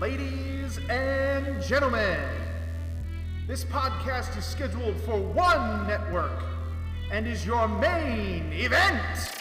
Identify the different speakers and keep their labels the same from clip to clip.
Speaker 1: Ladies and gentlemen, this podcast is scheduled for one network and is your main event.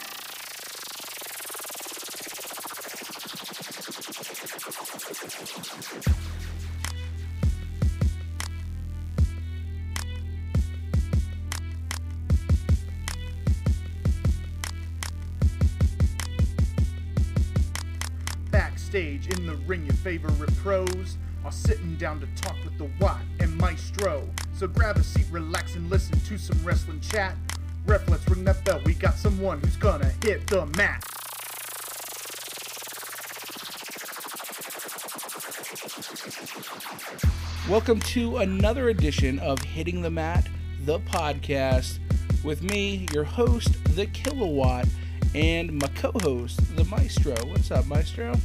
Speaker 1: Down to talk with the Watt and Maestro. So grab a seat, relax, and listen to some wrestling chat. Ref, let's ring that bell. We got someone who's gonna hit the mat.
Speaker 2: Welcome to another edition of Hitting the Mat, the podcast, with me, your host, the Kilowatt, and my co-host, the Maestro. What's up, Maestro?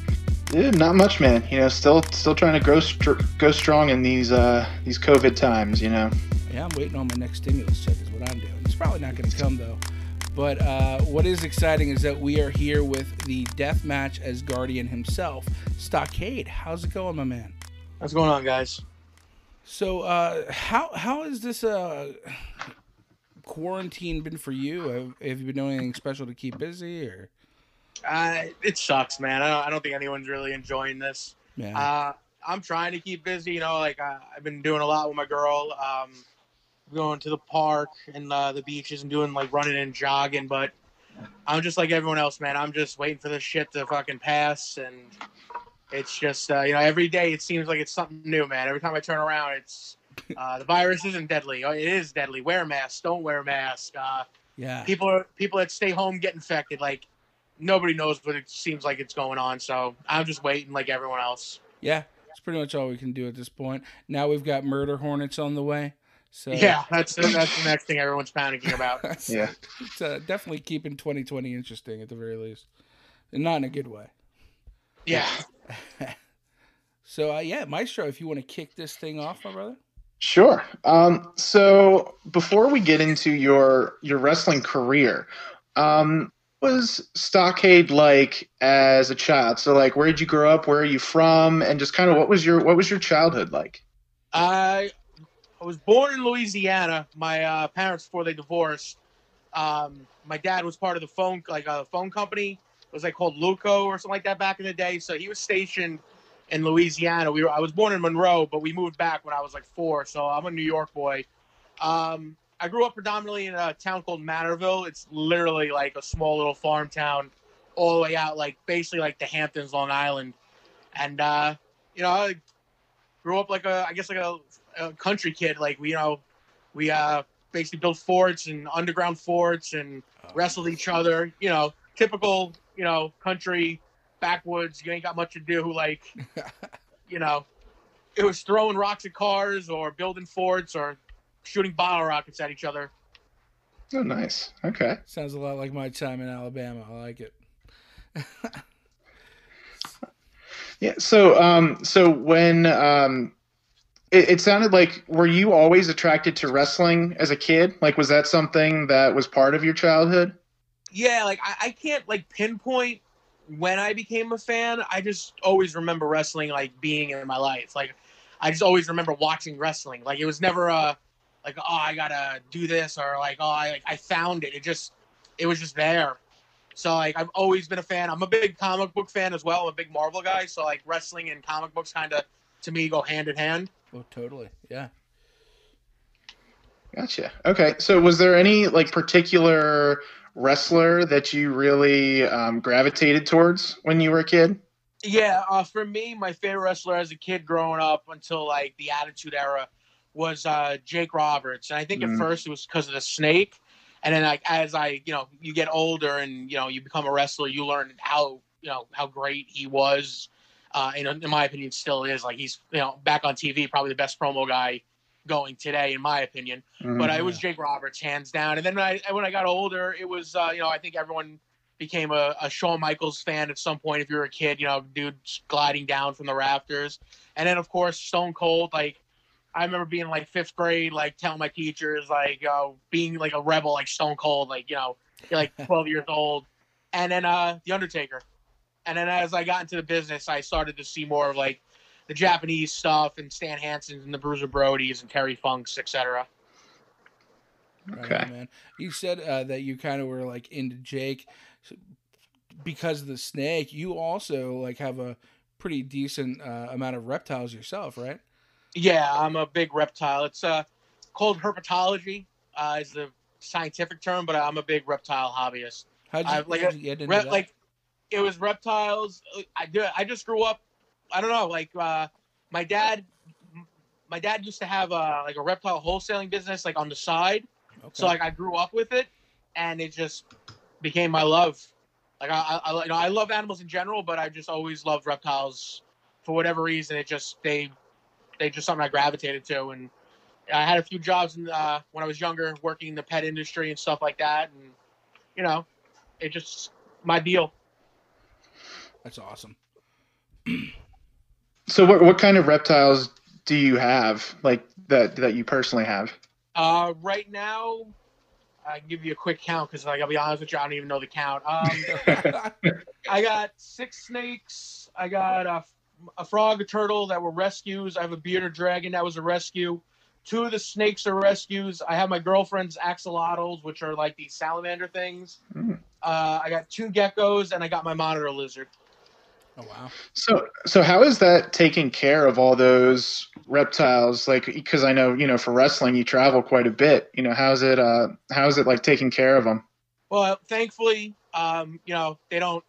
Speaker 3: Dude, not much, man. You know, still still trying to go str- go strong in these uh these COVID times. You know.
Speaker 2: Yeah, I'm waiting on my next stimulus check. Is what I'm doing. It's probably not going to come though. But uh, what is exciting is that we are here with the death match Asgardian himself, Stockade. How's it going, my man?
Speaker 4: What's going on, guys?
Speaker 2: So, uh, how how has this uh, quarantine been for you? Have, have you been doing anything special to keep busy, or
Speaker 4: Uh, it sucks, man. I don't, I don't think anyone's really enjoying this.
Speaker 2: yeah?
Speaker 4: Uh, I'm trying to keep busy. You know, like uh, I've been doing a lot with my girl. Um, going to the park and uh, the beaches and doing like running and jogging. But I'm just like everyone else, man. I'm just waiting for this shit to fucking pass. And it's just, uh, you know, every day it seems like it's something new, man. Every time I turn around, it's uh, the virus isn't deadly. Oh, It is deadly. Wear a mask. Don't wear a mask. Uh,
Speaker 2: yeah.
Speaker 4: people are people that stay home get infected. Like nobody knows what it seems like it's going on. So I'm just waiting, like everyone else.
Speaker 2: Yeah, it's pretty much all we can do at this point. Now we've got murder hornets on the way. So
Speaker 4: Yeah, that's that's the next thing everyone's panicking about.
Speaker 3: Yeah.
Speaker 2: it's uh, definitely keeping 2020 interesting at the very least, and not in a good way.
Speaker 4: Yeah,
Speaker 2: So uh, yeah, Maestro, if you want to kick this thing off, my brother.
Speaker 3: Sure. Um. So before we get into your your wrestling career, um, what was Stockade like as a child? So like, where did you grow up? Where are you from? And just kind of what was your what was your childhood like?
Speaker 4: I I was born in Louisiana. My uh, parents before they divorced. Um, my dad was part of the phone like a phone company. It was like called Luco or something like that back in the day. So he was stationed in Louisiana. We were I was born in Monroe, but we moved back when I was like four. So I'm a New York boy. Um, I grew up predominantly in a town called Manorville. It's literally like a small little farm town, all the way out like basically like the Hamptons, Long Island, and uh, you know I grew up like a I guess like a, a country kid. Like we you know we uh basically built forts and underground forts and wrestled each other. You know, typical you know country backwoods. You ain't got much to do. Like you know, it was throwing rocks at cars or building forts or shooting bottle rockets at each other.
Speaker 3: Oh, nice. Okay.
Speaker 2: Sounds a lot like my time in Alabama. I like it.
Speaker 3: Yeah. So um. So when um. It, it sounded like were you always attracted to wrestling as a kid? Like, was that something that was part of your childhood?
Speaker 4: Yeah, like I, I can't like pinpoint when I became a fan. I just always remember wrestling like being in my life. Like I just always remember watching wrestling. Like it was never a like oh I gotta do this or like oh I like I found it. It just it was just there. So like I've always been a fan. I'm a big comic book fan as well. I'm a big Marvel guy. So like wrestling and comic books kind of to me go hand in hand.
Speaker 2: Oh, totally. Yeah.
Speaker 3: Gotcha. Okay. So was there any like particular wrestler that you really um, gravitated towards when you were a kid?
Speaker 4: Yeah, uh, for me, my favorite wrestler as a kid growing up until like the Attitude Era was uh, Jake Roberts, and I think
Speaker 3: Mm.
Speaker 4: at first it was because of the snake, and then like as I you know you get older and you know you become a wrestler, you learn how you know how great he was. Uh, in my opinion, still is like he's you know back on TV, probably the best promo guy going today, in my opinion.
Speaker 3: Mhm.
Speaker 4: But it was Jake Roberts, hands down. And then when I when I got older, it was uh, you know I think everyone became a, a Shawn Michaels fan at some point. If you were a kid, you know, dude gliding down from the rafters. And then of course Stone Cold. Like I remember being like fifth grade, like telling my teachers, like uh, being like a rebel, like Stone Cold, like you know, like 12 years old. And then uh, the Undertaker. And then as I got into the business, I started to see more of like the Japanese stuff and Stan Hansens and the Bruiser Brodies and Terry Funks, etc.
Speaker 3: Okay.
Speaker 2: on, man. You said uh, that you kind of were like into Jake because of the snake. You also like have a pretty decent uh, amount of reptiles yourself, right?
Speaker 4: Yeah, I'm a big reptile. It's uh, called herpetology, uh, is the scientific term, but I'm a big reptile hobbyist.
Speaker 2: How'd you,
Speaker 4: I- like,
Speaker 2: how'd you get into
Speaker 4: Re-
Speaker 2: that?
Speaker 4: like it was reptiles. I do. I just grew up. I don't know. Like uh, my dad, my dad used to have a like a reptile wholesaling business like on the side.
Speaker 2: okay.
Speaker 4: So like I grew up with it, and it just became my love. Like I, I, I- you know, I love animals in general, but I just always loved reptiles for whatever reason. It just they, they just something I gravitated to, and I had a few jobs in, uh, when I was younger, working in the pet industry and stuff like that, and you know, it just my deal.
Speaker 2: That's awesome.
Speaker 3: So what what kind of reptiles do you have like that that you personally have?
Speaker 4: Uh, right now, I can give you a quick count because, like, I'll be honest with you, I don't even know the count. Um, I got six snakes. I got a, a frog, a turtle that were rescues. I have a bearded dragon that was a rescue. Two of the snakes are rescues. I have my girlfriend's axolotls, which are like these salamander things.
Speaker 3: Mm.
Speaker 4: Uh, I got two geckos, and I got my monitor lizard.
Speaker 2: oh wow.
Speaker 3: So so how is that taking care of all those reptiles? Like because I know you know for wrestling you travel quite a bit. You know how's it uh how's it like taking care of them?
Speaker 4: Well, thankfully, um, you know, they don't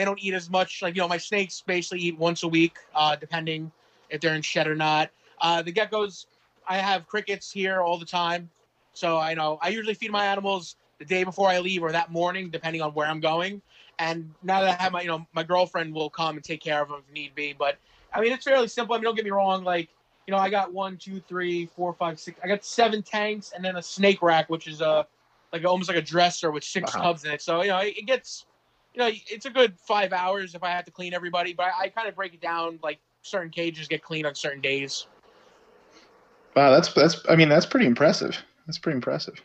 Speaker 4: they don't eat as much. Like you know, my snakes basically eat once a week, uh, depending if they're in shed or not. Uh, the geckos, I have crickets here all the time, so I know I usually feed my animals the day before I leave or that morning, depending on where I'm going. And now that I have my, you know, my girlfriend will come and take care of them if need be. But I mean, it's fairly simple. I mean, don't get me wrong. Like, you know, I got one, two, three, four, five, six. I got seven tanks and then a snake rack, which is a like almost like a dresser with six
Speaker 3: Wow.
Speaker 4: tubs in it. So you know, it, it gets, you know, it's a good five hours if I have to clean everybody. But I, I kind of break it down. Like certain cages get cleaned on certain days.
Speaker 3: Wow, that's that's I mean that's pretty impressive. That's pretty impressive.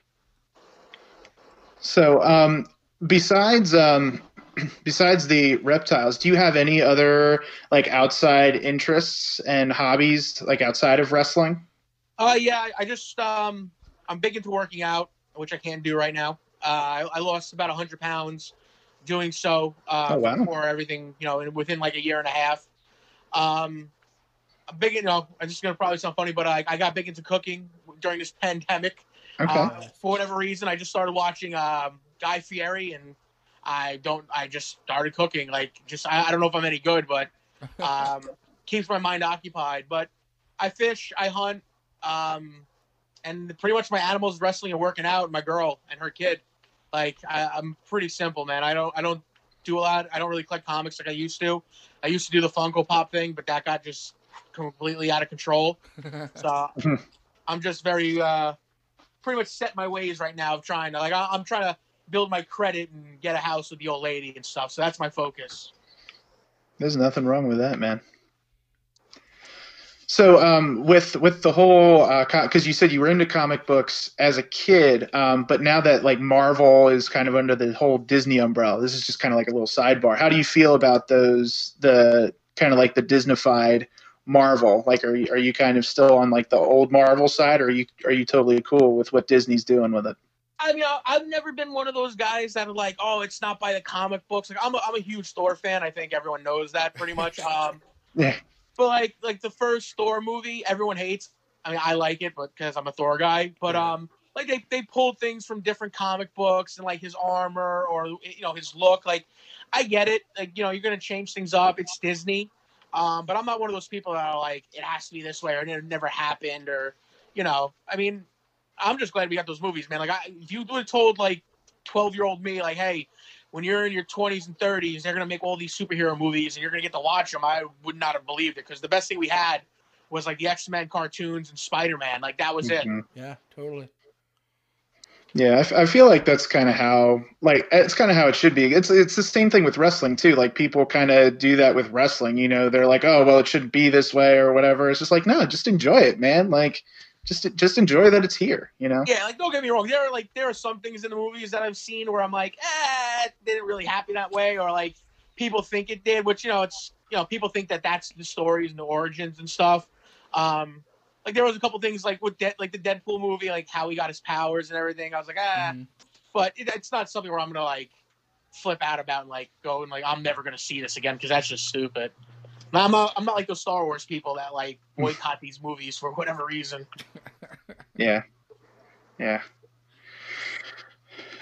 Speaker 3: So um besides um besides the reptiles, do you have any other like outside interests and hobbies like outside of wrestling?
Speaker 4: Uh, yeah, I- just um, I'm big into working out, which I can't do right now. Uh, I, I lost about 100 pounds doing so. Uh,
Speaker 3: Oh, wow.
Speaker 4: For everything, you know, within like a year and a half. Um, I'm big, you know, I'm just gonna probably sound funny, but I, I got big into cooking during this pandemic.
Speaker 3: Okay.
Speaker 4: Uh, for whatever reason, I just started watching um, Guy Fieri, and I don't. I just started cooking. Like, just I, I don't know if I'm any good, but um, keeps my mind occupied. But I fish, I hunt, um, and pretty much my animals wrestling and working out. My girl and her kid. Like, I, I'm pretty simple, man. I don't. I don't do a lot. I don't really collect comics like I used to. I used to do the Funko Pop thing, but that got just completely out of control. So I'm just very uh, pretty much set my ways right now of trying to like I- I'm trying to build my credit and get a house with the old lady and stuff. So that's my focus.
Speaker 3: There's nothing wrong with that, man. So, um, with with the whole, because you said you were into comic books as a kid, um, but now that like Marvel is kind of under the whole Disney umbrella, this is just kind of like a little sidebar. How do you feel about those, the kind of like the Disneyfied Marvel? Like, are you, are you kind of still on like the old Marvel side, or are you are you totally cool with what Disney's doing with it?
Speaker 4: I mean, I've never been one of those guys that are like, oh, it's not by the comic books. Like, I'm a, I'm a huge Thor fan. I think everyone knows that pretty much. Um,
Speaker 3: Yeah.
Speaker 4: But like, like the first Thor movie, everyone hates. I mean, I like it, but because I'm a Thor guy. But
Speaker 2: Yeah.
Speaker 4: um, like they they pulled things from different comic books and like his armor or you know his look. Like, I get it. Like, you know, you're gonna change things up. It's Disney. Um, but I'm not one of those people that are like, it has to be this way or it never happened or, you know, I mean, I'm just glad we got those movies, man. Like, I, if you would have told like 12 year old me, like, hey, when you're in your 20s and 30s, they're gonna make all these superhero movies and you're gonna get to watch them, I would not have believed it because the best thing we had was like the X Men cartoons and Spider Man. Like that was it.
Speaker 3: Mhm.
Speaker 2: yeah, totally.
Speaker 3: Yeah, I, f- I feel like that's kind of how, like, it's kind of how it should be. It's it's the same thing with wrestling too. Like people kind of do that with wrestling. You know, they're like, oh, well, it shouldn't be this way or whatever. It's just like, no, just enjoy it, man. Like, just just enjoy that it's here. You know.
Speaker 4: Yeah, like don't get me wrong. There are like there are some things in the movies that I've seen where I'm like, eh, didn't really happen that way, or like people think it did, which you know it's you know people think that that's the stories and the origins and stuff. Um, like there was a couple things like with De- like the Deadpool movie, like how he got his powers and everything. I was like, ah,
Speaker 2: Mhm.
Speaker 4: but it, it's not something where I'm gonna like flip out about and like go and like I'm never gonna see this again because that's just stupid. I'm not, I'm not like those Star Wars people that like boycott these movies for whatever reason.
Speaker 3: Yeah. Yeah.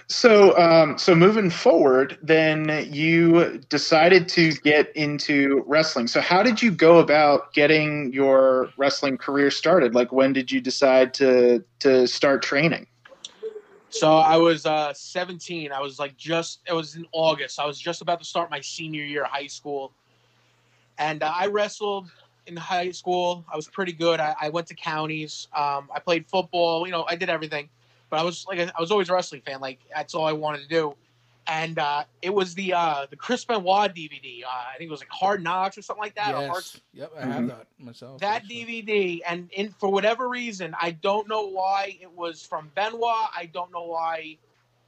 Speaker 3: So, um, so moving forward, then you decided to get into wrestling. So, how did you go about getting your wrestling career started? Like, when did you decide to to start training?
Speaker 4: So I was uh, 17. I was like just it was in August. I was just about to start my senior year of high school, and uh, I wrestled in high school. I was pretty good. I, I went to counties. Um, I played football. You know, I did everything. But I was like, I was always a wrestling fan. Like that's all I wanted to do. And uh, it was the uh, the Chris Benoit DVD. Uh, I think it was like Hard Knocks or something like that. or Hard
Speaker 2: Yes. Yep, I have
Speaker 3: Mhm.
Speaker 2: that myself.
Speaker 4: that
Speaker 2: actually.
Speaker 4: DVD, and in for whatever reason, I don't know why it was from Benoit. I don't know why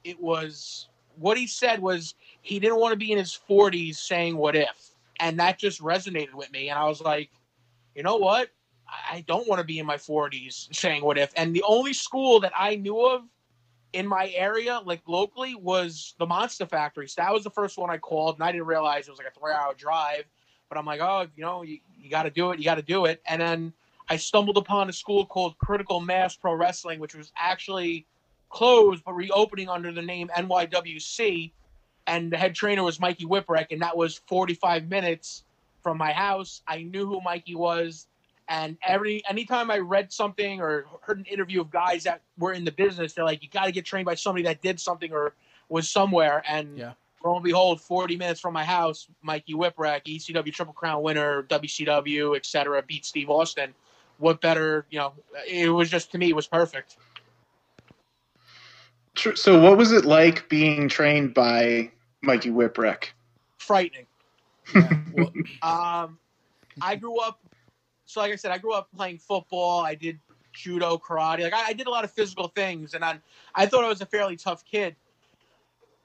Speaker 4: it was. What he said was he didn't want to be in his 40s saying "what if," and that just resonated with me. And I was like, you know what? I don't want to be in my 40s saying "what if." And the only school that I knew of in my area, like locally, was the Monster Factory. So that was the first one I called, and I didn't realize it was like a three-hour drive. But I'm like, oh, you know, you, you got to do it. You got to do it. And then I stumbled upon a school called Critical Mass Pro Wrestling, which was actually closed but reopening under the name NYWC. And the head trainer was Mikey Whipwreck, and that was 45 minutes from my house. I knew who Mikey was. And every anytime I read something or heard an interview of guys that were in the business, they're like, you got to get trained by somebody that did something or was somewhere. And
Speaker 2: Yeah.
Speaker 4: lo and behold, 40 minutes from my house, Mikey Whipwreck, ECW Triple Crown winner, WCW, etc., beat Steve Austin. What better, you know? It was just to me, it was perfect.
Speaker 3: Tr- So, what was it like being trained by Mikey Whipwreck?
Speaker 4: Frightening.
Speaker 2: Yeah, well,
Speaker 4: Um, I grew up, so like I said, I grew up playing football. I did judo, karate. Like I, I did a lot of physical things, and I, I thought I was a fairly tough kid.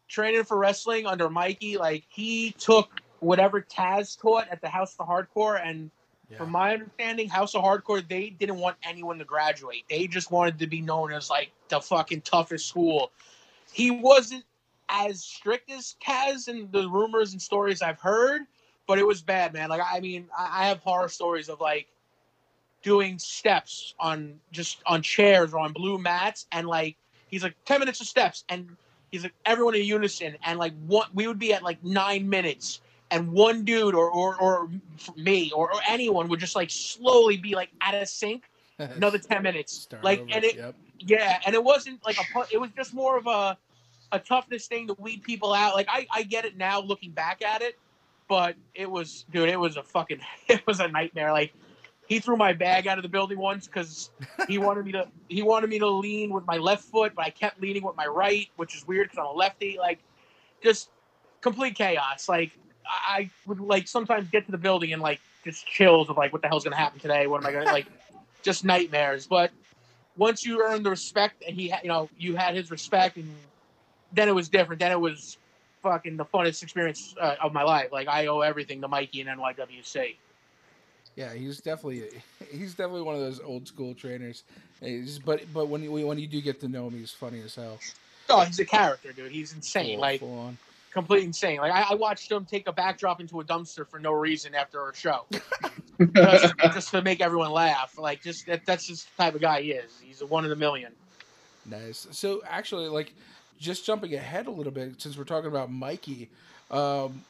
Speaker 4: Training for wrestling under Mikey, like he took whatever Taz taught at the House of Hardcore, and
Speaker 2: yeah.
Speaker 4: from my understanding, House of Hardcore, they didn't want anyone to graduate. They just wanted to be known as like the fucking toughest school. He wasn't as strict as Taz and the rumors and stories I've heard, but it was bad, man. Like I mean, I I have horror stories of like doing steps on just on chairs or on blue mats, and like he's like ten minutes of steps, and he's like everyone in unison, and like what we would be at like nine minutes, and one dude or or, or me or, or anyone would just like slowly be like out of sync another 10 minutes.
Speaker 2: Start
Speaker 4: like
Speaker 2: over,
Speaker 4: and it
Speaker 2: yep.
Speaker 4: yeah and it wasn't like a it was just more of a a toughness thing to weed people out. Like i i get it now looking back at it but it was dude it was a fucking it was a nightmare. Like he threw my bag out of the building once because he wanted me to he wanted me to lean with my left foot but i kept leaning with my right which is weird because i'm a lefty. Like just complete chaos. Like I I would like sometimes get to the building and like just chills of like what the hell's gonna happen today? What am i gonna like just nightmares. But once you earned the respect and he had you know you had his respect and then it was different. Then it was fucking the funnest experience uh, of my life. Like i owe everything to mikey and nywc
Speaker 2: Yeah, he's definitely he's definitely one of those old school trainers. He's- but but when you when you do get to know him, he's funny as hell.
Speaker 4: oh he's a character dude. He's insane.
Speaker 2: Full-
Speaker 4: like
Speaker 2: full on.
Speaker 4: complete insane like I, I watched him take a backdrop into a dumpster for no reason after a show just, just to make everyone laugh like just that, that's just the type of guy he is he's a one in a million
Speaker 2: Nice. So actually, like, just jumping ahead a little bit, since we're talking about Mikey, um,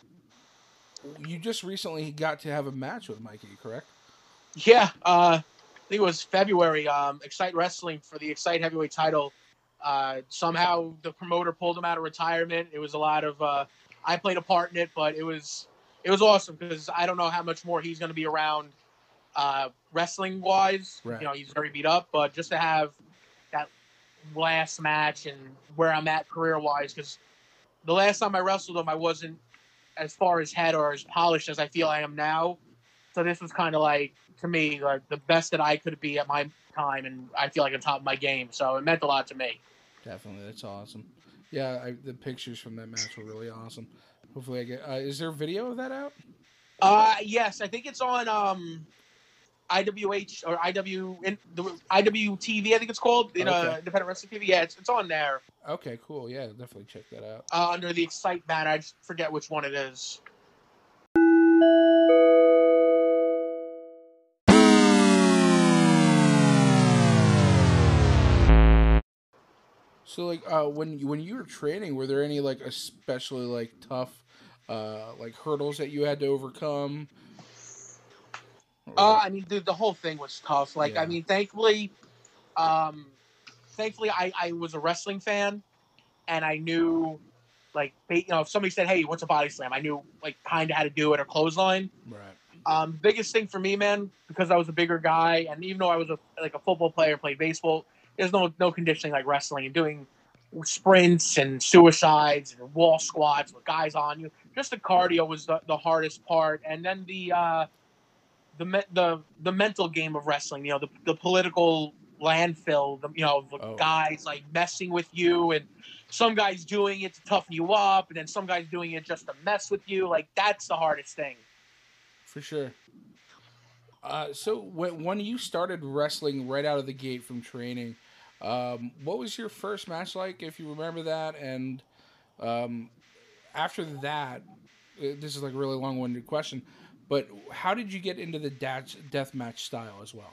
Speaker 2: you just recently got to have a match with Mikey, correct?
Speaker 4: Yeah, uh, I think it was February. Um, Excite Wrestling for the Excite Heavyweight title. Uh, somehow the promoter pulled him out of retirement. It was a lot of. Uh, I played a part in it, but it was it was awesome because I don't know how much more he's going to be around uh, wrestling wise.
Speaker 2: Right.
Speaker 4: You know, he's very beat up, but just to have that last match and where I'm at career wise, because the last time I wrestled him, I wasn't as far as head or as polished as I feel I am now. So this was kind of like to me like the best that I could be at my time, and I feel like on top of my game. So it meant a lot to me.
Speaker 2: Definitely, that's awesome. Yeah, I, the pictures from that match were really awesome. Hopefully, I get. Uh, is there video of that out?
Speaker 4: Uh, yes, I think it's on um, IWH or IW in the IWTV. I think it's called in
Speaker 2: Okay.
Speaker 4: uh, Independent Wrestling TV. Yeah, it's, it's on there
Speaker 2: Okay, cool. Yeah, definitely check that out.
Speaker 4: uh, under the Excite banner. I just forget which one it is.
Speaker 2: So, like, uh, when you, when you were training, were there any like especially like tough, uh, like hurdles that you had to overcome?
Speaker 4: Uh, I mean, dude, the whole thing was tough. Like,
Speaker 2: Yeah.
Speaker 4: I mean, thankfully, um, thankfully, I, I was a wrestling fan, and I knew, like, you know, if somebody said, "Hey, what's a body slam?" I knew, like, kind of how to do it or clothesline.
Speaker 2: right.
Speaker 4: Um, biggest thing for me, man, because I was a bigger guy, and even though I was a like a football player, played baseball. There's no no conditioning like wrestling and doing sprints and suicides and wall squats with guys on you. Just the cardio was the, the hardest part, and then the uh, the me- the the mental game of wrestling. You know, the the political landfill. The, you know, the
Speaker 2: Oh.
Speaker 4: guys like messing with you, and some guys doing it to toughen you up, and then some guys doing it just to mess with you. Like that's the hardest thing.
Speaker 2: For sure. Uh, so when when you started wrestling right out of the gate from training, um, what was your first match like, if you remember that? And um, after that, uh, this is like a really long-winded question, but how did you get into the death death match style as well?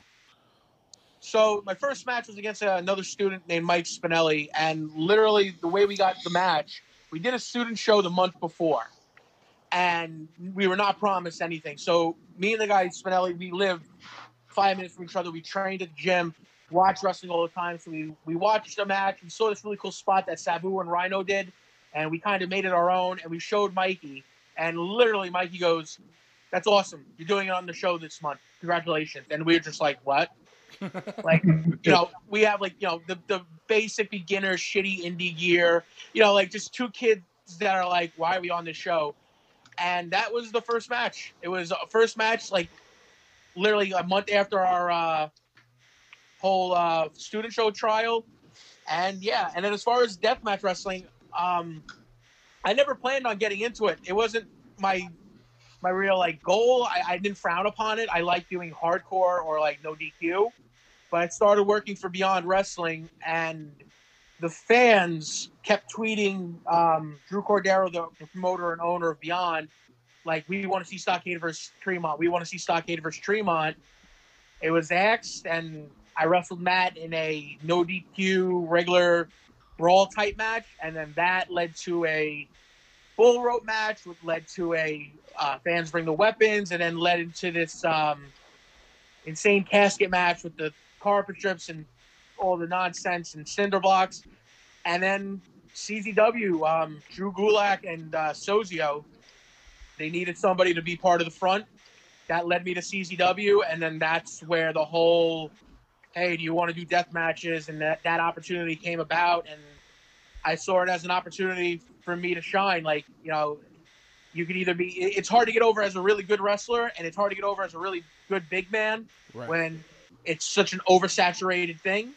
Speaker 4: So my first match was against another student named Mike Spinelli, and literally the way we got the match, we did a student show the month before, and we were not promised anything. So me and the guy Spinelli, we lived five minutes from each other. We trained at the gym, watched wrestling all the time. So we we watched a match. We saw this really cool spot that Sabu and Rhino did, and we kind of made it our own. And we showed Mikey, and literally Mikey goes, "That's awesome! You're doing it on the show this month. Congratulations!" And we were just like, "What?" like you know we have like you know the, the basic beginner shitty indie gear you know like just two kids that are like why are we on this show and that was the first match. It was first match like literally a month after our uh, whole uh, student show trial. And yeah and then as far as deathmatch wrestling um i never planned on getting into it. It wasn't my my real like goal. I, I didn't frown upon it. I like doing hardcore or like no dq but I started working for Beyond Wrestling, and the fans kept tweeting um, Drew Cordeiro, the, promoter and owner of Beyond, like, we want to see Stockade versus Tremont. We want to see Stockade versus Tremont. It was axed, and I wrestled Matt in a no DQ regular brawl type match, and then that led to a bull rope match, which led to a uh, fans bring the weapons, and then led into this um, insane casket match with the carpet strips and all the nonsense and cinder blocks. And then CZW, um, Drew Gulak and uh, Sozio, they needed somebody to be part of the front. That led me to CZW, and then that's where the whole, hey, do you want to do death matches? And that, that opportunity came about, and I saw it as an opportunity for me to shine. Like, you know, you could either be, it's hard to get over as a really good wrestler, and it's hard to get over as a really good big man
Speaker 2: Right.
Speaker 4: when it's such an oversaturated thing.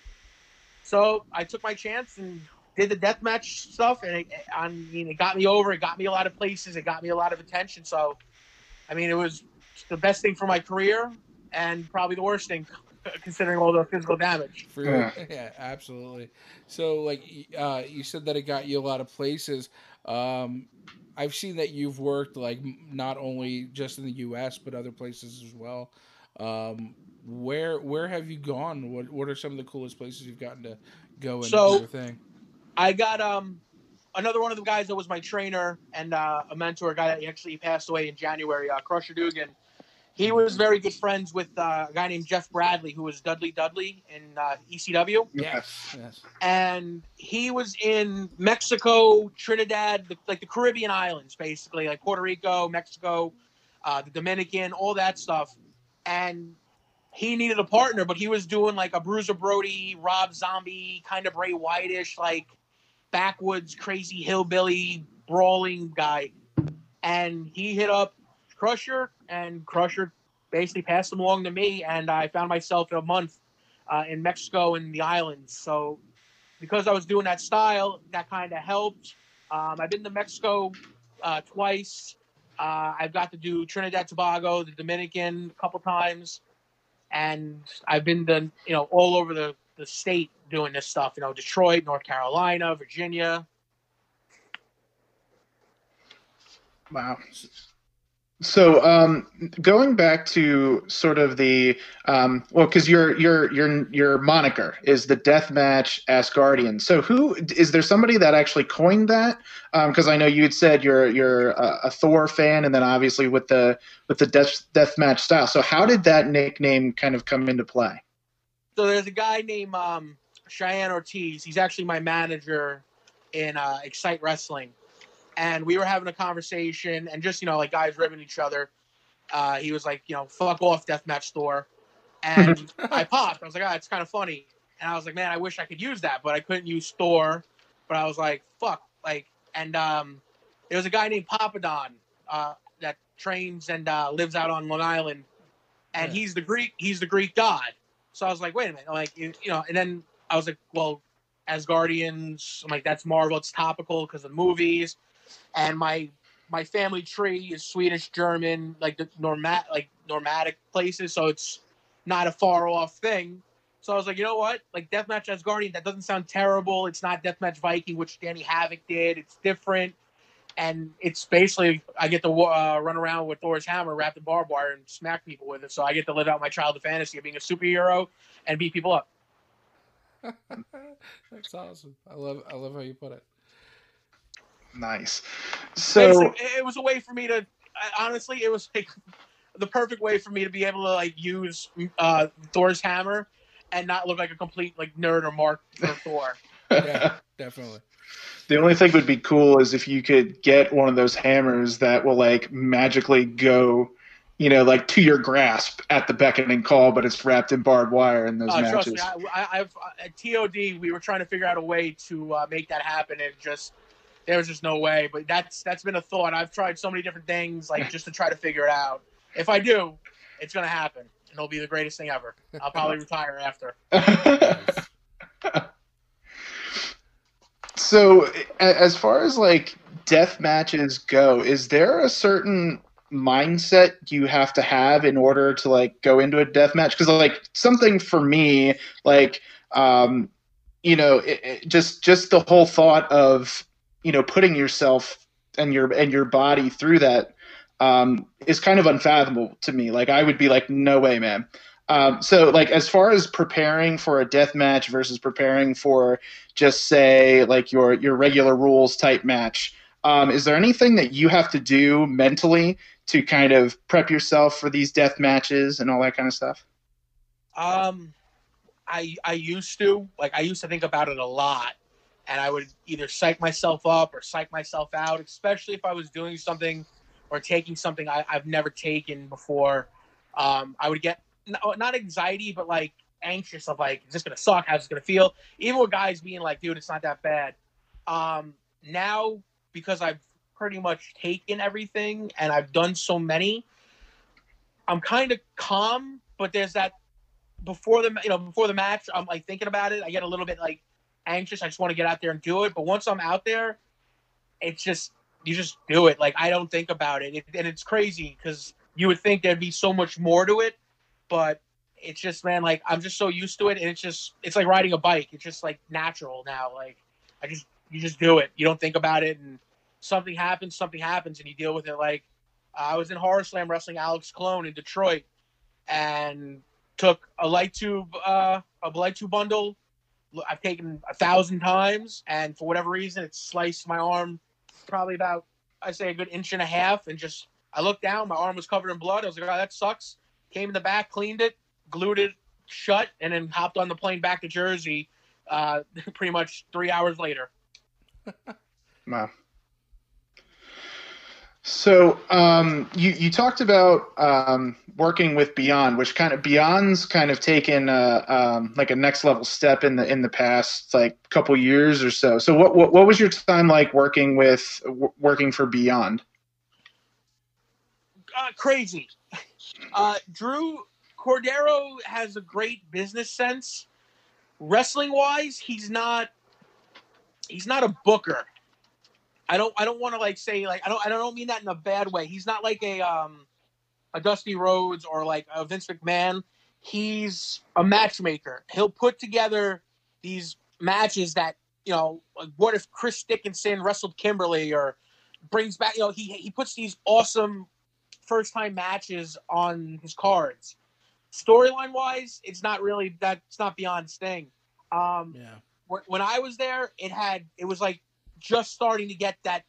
Speaker 4: So I took my chance and did the deathmatch stuff, and it, I mean, it got me over. It got me a lot of places. It got me a lot of attention. So, I mean, it was the best thing for my career, and probably the worst thing, considering all the physical damage.
Speaker 2: For,
Speaker 3: Yeah.
Speaker 2: yeah, absolutely. So, like, uh, you said that it got you a lot of places. Um, I've seen that you've worked like not only just in the U.S. but other places as well. Um, where where have you gone? What what are some of the coolest places you've gotten to go and
Speaker 4: So-
Speaker 2: do your thing?
Speaker 4: I got um another one of the guys that was my trainer and uh, a mentor, a guy that actually passed away in January, uh, Crusher Dugan. He was very good friends with uh, a guy named Jeff Bradley, who was Dudley Dudley in uh, ECW.
Speaker 2: Yes, yes.
Speaker 4: and he was in Mexico, Trinidad, the, like the Caribbean islands, basically, like Puerto Rico, Mexico, uh, the Dominican, all that stuff. And he needed a partner, but he was doing like a Bruiser Brody, Rob Zombie, kind of Bray Wyattish, like backwoods, crazy hillbilly, brawling guy. And he hit up Crusher, and Crusher basically passed him along to me, and I found myself in a month uh, in Mexico and the islands. So because I was doing that style, that kind of helped. Um, I've been to Mexico uh, twice. Uh, I've got to do Trinidad, Tobago, the Dominican a couple times, and I've been to you know all over the the state doing this stuff. You know, Detroit, North Carolina, Virginia.
Speaker 3: Wow. So, um, going back to sort of the um, well, because your your your your moniker is the Deathmatch Asgardian. So, who is there somebody that actually coined that? Because um, I know you had said you're you're a, a, Thor fan, and then obviously with the with the death deathmatch style. So, how did that nickname kind of come into play?
Speaker 4: So, there's a guy named um, Cheyenne Ortiz. He's actually my manager in uh, Excite Wrestling and we were having a conversation and just you know like guys ribbing each other. Uh, he was like, you know, fuck off, deathmatch Thor, and I popped. I was like, ah, oh, it's kind of funny, and I was like, man, I wish I could use that, but I couldn't use Thor. But I was like, fuck, like, and um, there was a guy named Papadon uh, that trains and uh, lives out on Long Island, and yeah. he's the Greek. He's the Greek god. So I was like, wait a minute, like, you, you know, and then I was like, well, Asgardians. I'm like, that's Marvel. It's topical because of movies and my my family tree is Swedish, German, like the normat like normatic places, so it's not a far off thing. So I was like, you know what? Like Deathmatch Asgardian, that doesn't sound terrible. It's not Deathmatch Viking, which Danny Havoc did. It's different, and it's basically I get to uh, run around with Thor's hammer wrapped in barbed wire and smack people with it. So I get to live out my childhood fantasy of being a superhero and beat people up.
Speaker 2: That's awesome. I love I love how you put it.
Speaker 3: Nice. So
Speaker 4: it was a way for me to honestly, it was like the perfect way for me to be able to like use uh, Thor's hammer and not look like a complete like nerd or mark for Thor.
Speaker 2: Yeah, definitely.
Speaker 3: The only thing would be cool is if you could get one of those hammers that will like magically go, you know, like to your grasp at the beckoning call, but it's wrapped in barbed wire in those uh, matches.
Speaker 4: Trust me, I, have at TOD we were trying to figure out a way to uh, make that happen, and just there was just no way. But that's that's been a thought. I've tried so many different things, like just to try to figure it out. If I do, it's gonna happen, and it'll be the greatest thing ever. I'll probably retire after.
Speaker 3: so, as far as like death matches go, is there a certain mindset you have to have in order to like go into a death match? Because like something for me, like um, you know, it, it, just just the whole thought of you know putting yourself and your and your body through that um, is kind of unfathomable to me. Like I would be like, no way, man. Um, so like as far as preparing for a death match versus preparing for just say like your your regular rules type match, um, is there anything that you have to do mentally to kind of prep yourself for these death matches and all that kind of stuff?
Speaker 4: Um, I I used to like I used to think about it a lot and I would either psych myself up or psych myself out, especially if I was doing something or taking something I, have never taken before. Um, I would get not anxiety, but like anxious of like, is this gonna suck? How's it gonna feel? Even with guys being like, dude, it's not that bad. Um, now because I've pretty much taken everything and I've done so many, I'm kind of calm. But there's that before the you know before the match, I'm like thinking about it. I get a little bit like anxious. I just want to get out there and do it. But once I'm out there, it's just you just do it. Like I don't think about it, it and it's crazy because you would think there'd be so much more to it, but it's just man, like I'm just so used to it, and it's just it's like riding a bike. It's just like natural now. Like I just you just do it. You don't think about it, and something happens, something happens, and you deal with it. Like I was in Horror Slam wrestling Alex Colon in Detroit, and took a light tube, uh, a light tube bundle I've taken a thousand times, and for whatever reason, it sliced my arm probably about I say a good inch and a half, and just I looked down, my arm was covered in blood. I was like, oh, that sucks. Came in the back, cleaned it, glued it shut, and then hopped on the plane back to Jersey. Uh, pretty much three hours later.
Speaker 3: wow. So um, you you talked about um, working with Beyond, which kind of Beyond's kind of taken a, um, like a next level step in the in the past like couple years or so. So what, what what was your time like working with working for Beyond?
Speaker 4: Uh, crazy. Uh, Drew Cordeiro has a great business sense. Wrestling wise, he's not he's not a booker. I don't I don't want to like say like I don't I don't mean that in a bad way. He's not like a um a Dusty Rhodes or like a Vince McMahon. He's a matchmaker. He'll put together these matches that you know. Like what if Chris Dickinson wrestled Kimberly or brings back? You know, he he puts these awesome first time matches on his cards. Storyline wise, it's not really that. It's not beyond Sting. Um,
Speaker 2: Yeah.
Speaker 4: when, when I was there, it had it was like just starting to get that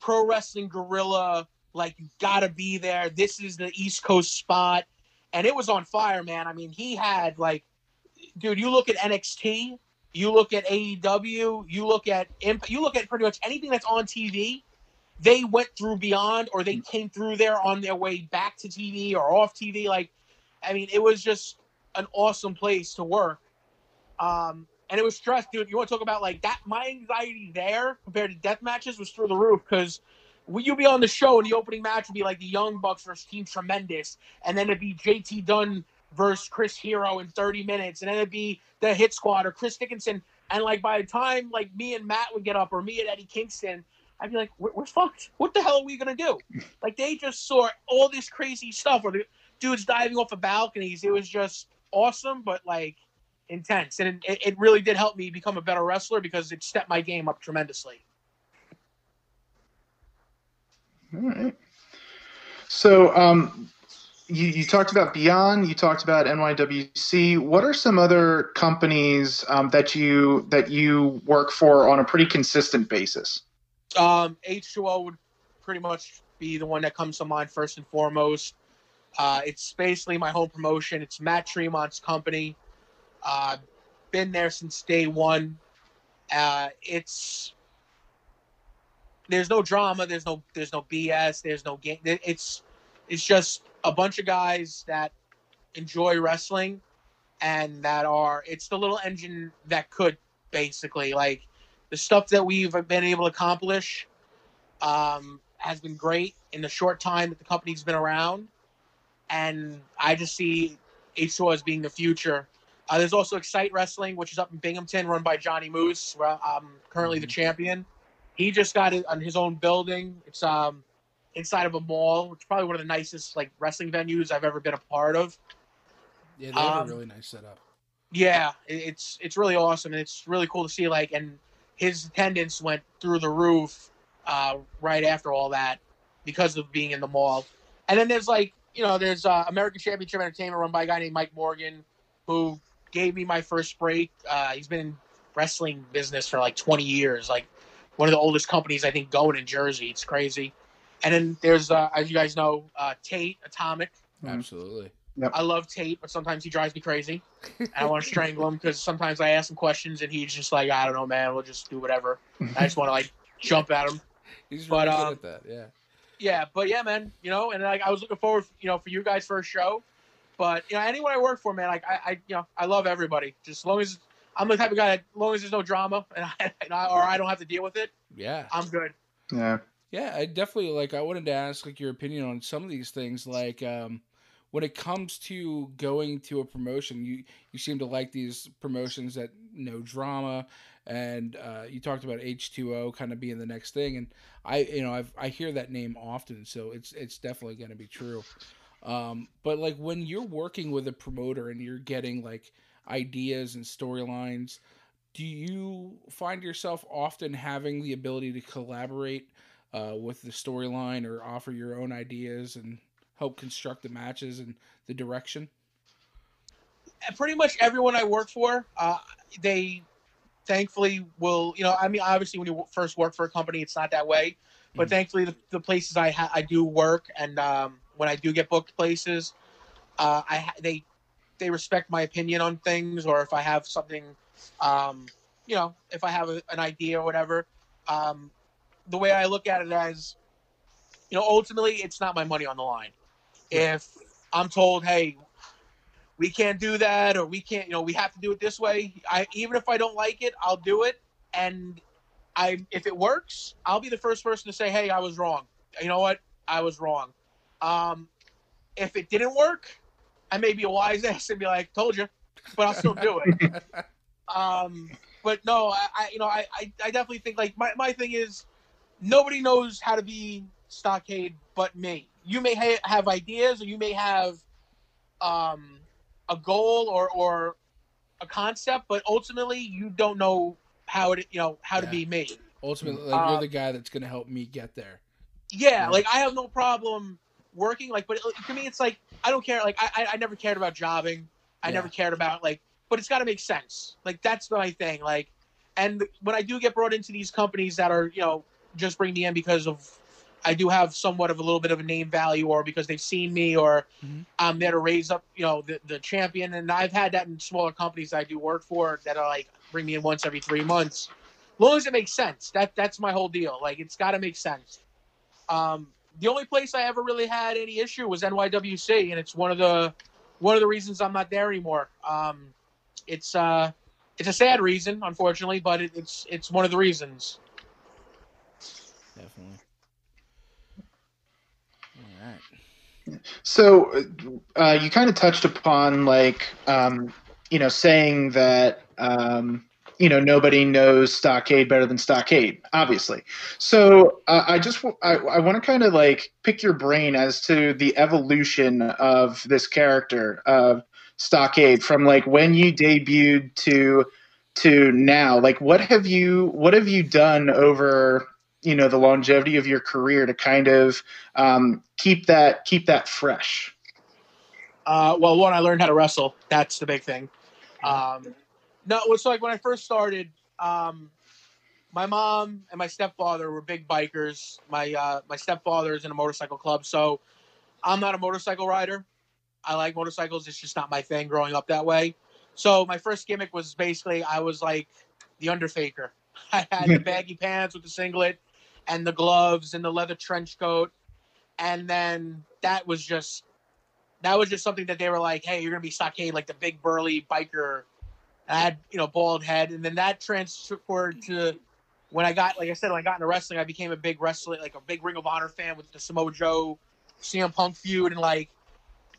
Speaker 4: Pro Wrestling Guerrilla. Like you gotta be there. This is the East Coast spot, and it was on fire, man. I mean, he had like, dude, you look at NXT, you look at AEW, you look at Imp- you look at pretty much anything that's on TV. They went through Beyond, or they came through there on their way back to TV or off TV. Like, I mean, it was just an awesome place to work. Um, and it was stress, dude. You want to talk about like that? My anxiety there compared to death matches was through the roof because you'd be on the show and the opening match would be like the Young Bucks versus Team Tremendous, and then it'd be JT Dunn versus Chris Hero in 30 minutes, and then it'd be the Hit Squad or Chris Dickinson. And like by the time like me and Matt would get up or me and Eddie Kingston, I'd be like, we're, we're fucked. What the hell are we gonna do? like they just saw all this crazy stuff, or the dudes diving off of balconies. It was just awesome, but like intense, and it, it really did help me become a better wrestler because it stepped my game up tremendously.
Speaker 3: All right. So, um, you, you talked about Beyond. You talked about NYWC. What are some other companies um, that you that you work for on a pretty consistent basis?
Speaker 4: Um, H2O would pretty much be the one that comes to mind first and foremost. Uh, it's basically my home promotion. It's Matt Tremont's company. Uh, been there since day one. Uh, it's there's no drama. There's no there's no BS. There's no game. It's it's just a bunch of guys that enjoy wrestling and that are it's the little engine that could basically like the stuff that we've been able to accomplish um, has been great in the short time that the company's been around and i just see h2o as being the future uh, there's also excite wrestling which is up in binghamton run by johnny moose where i'm currently the champion. He just got it on his own building. It's um inside of a mall it's probably one of the nicest like wrestling venues i've ever been a part of.
Speaker 2: Yeah, they have
Speaker 4: Um,
Speaker 2: a really nice setup.
Speaker 4: yeah it's it's really awesome and it's really cool to see like and his attendance went through the roof uh, right after all that because of being in the mall. And then there's like you know there's uh, american championship entertainment run by a guy named mike morgan who gave me my first break uh, he's been in wrestling business for like 20 years like one of the oldest companies i think going in jersey it's crazy and then there's uh, as you guys know uh, tate atomic
Speaker 3: Mhm.
Speaker 2: Absolutely.
Speaker 4: I love Tate, but sometimes he drives me crazy. And I want to strangle him because sometimes I ask him questions and he's just like, I don't know, man. We'll just do whatever. I just want to like jump at him.
Speaker 2: He's
Speaker 4: But,
Speaker 2: really
Speaker 4: um,
Speaker 2: good at that. Yeah.
Speaker 4: Yeah, but yeah, man. You know, and like I was looking forward, you know, for you guys for a show. But you know, anyone I work for, man, like I, I you know, I love everybody. Just as long as I'm the type of guy that, as long as there's no drama and I, and I or I don't have to deal with it,
Speaker 2: Yeah.
Speaker 4: I'm good.
Speaker 3: Yeah.
Speaker 2: Yeah, I definitely like. I wanted to ask like your opinion on some of these things. Like, um, when it comes to going to a promotion, you you seem to like these promotions that no drama, and uh, you talked about H two O kind of being the next thing, and I you know I've, I hear that name often, so it's it's definitely going to be true. Um, but like when you're working with a promoter and you're getting like ideas and storylines, do you find yourself often having the ability to collaborate? uh, with the storyline or offer your own ideas and help construct the matches and the direction.
Speaker 4: Pretty much everyone I work for, uh, they thankfully will. You know, I mean, obviously when you first work for a company, it's not that way. But
Speaker 2: Mhm.
Speaker 4: thankfully, the, the places I ha- I do work and um, when I do get booked places, uh, I they they respect my opinion on things, or if I have something, um, you know, if I have a, an idea or whatever. Um, the way I look at it as, you know, ultimately, it's not my money on the line. If I'm told, hey, we can't do that, or we can't, you know, we have to do it this way. I even if I don't like it, I'll do it, and I if it works, I'll be the first person to say, hey, I was wrong. You know what? I was wrong. Um, if it didn't work, I may be a wise ass and be like, told you, but I'll still do it. Um, but no, I, I you know I, I I definitely think like my my thing is nobody knows how to be stockade but me. You may ha- have ideas or you may have um a goal or or a concept, but ultimately you don't know how it you know how to be me.
Speaker 2: Ultimately, like, you're
Speaker 4: Um,
Speaker 2: the guy that's going to help me get there.
Speaker 4: Yeah,
Speaker 2: Yeah.
Speaker 4: like I have no problem working. Like, but to me, it's like I don't care. Like I, I- never cared about jobbing. I
Speaker 2: Yeah.
Speaker 4: never cared about like, but it's got to make sense. Like that's my thing. Like, and when I do get brought into these companies that are you know just bring me in because of I do have somewhat of a little bit of a name value, or because they've seen me, or
Speaker 2: Mhm.
Speaker 4: I'm there to raise up you know the the champion. And I've had that in smaller companies I do work for that are like bring me in once every three months. As long as it makes sense. That that's my whole deal. Like it's got to make sense. Um, the only place I ever really had any issue was NYWC, and it's one of the one of the reasons I'm not there anymore. Um, it's uh, it's a sad reason, unfortunately, but it, it's it's one of the reasons.
Speaker 2: Definitely. All right.
Speaker 3: So, uh, you kind of touched upon like, um, you know, saying that, um, you know, nobody knows Stockade better than Stockade, obviously. So, uh, I just I want to kind of like pick your brain as to the evolution of this character of Stockade from like when you debuted to to now. Like, what have you what have you done over you know the longevity of your career to kind of um, keep that keep that fresh.
Speaker 4: Uh, well, one, I learned how to wrestle. That's the big thing. Um, no, it's like when I first started. Um, my mom and my stepfather were big bikers. My uh, my stepfather is in a motorcycle club, so I'm not a motorcycle rider. I like motorcycles. It's just not my thing. Growing up that way, so my first gimmick was basically I was like the Undertaker. I had the baggy pants with the singlet and the gloves and the leather trench coat, and then that was just that was just something that they were like, "Hey, you're gonna be Stockade, like the big burly biker." I had you know bald head, and then that transferred to when I got, like I said, when I got into wrestling, I became a big wrestling, like a big Ring of Honor fan with the Samoa Joe, CM Punk feud, and like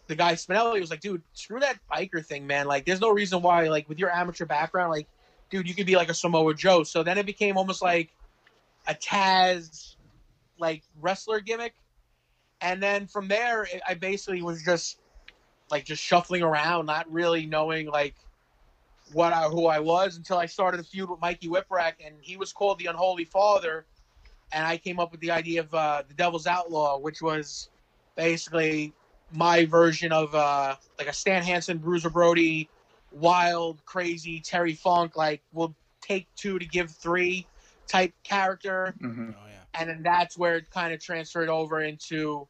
Speaker 4: the guy Spinelli was like, "Dude, screw that biker thing, man. Like, there's no reason why, like, with your amateur background, like, dude, you could be like a Samoa Joe." So then it became almost like a Taz, like wrestler gimmick, and then from there, it, I basically was just like just shuffling around, not really knowing like what I, who I was until I started a feud with Mikey Whipwreck, and he was called the Unholy Father, and I came up with the idea of uh, the Devil's Outlaw, which was basically my version of uh, like a Stan Hansen, Bruiser Brody, wild, crazy Terry Funk, like we'll take two to give three type character
Speaker 3: Mm-hmm.
Speaker 2: Oh yeah.
Speaker 4: and then that's where it kind of transferred over into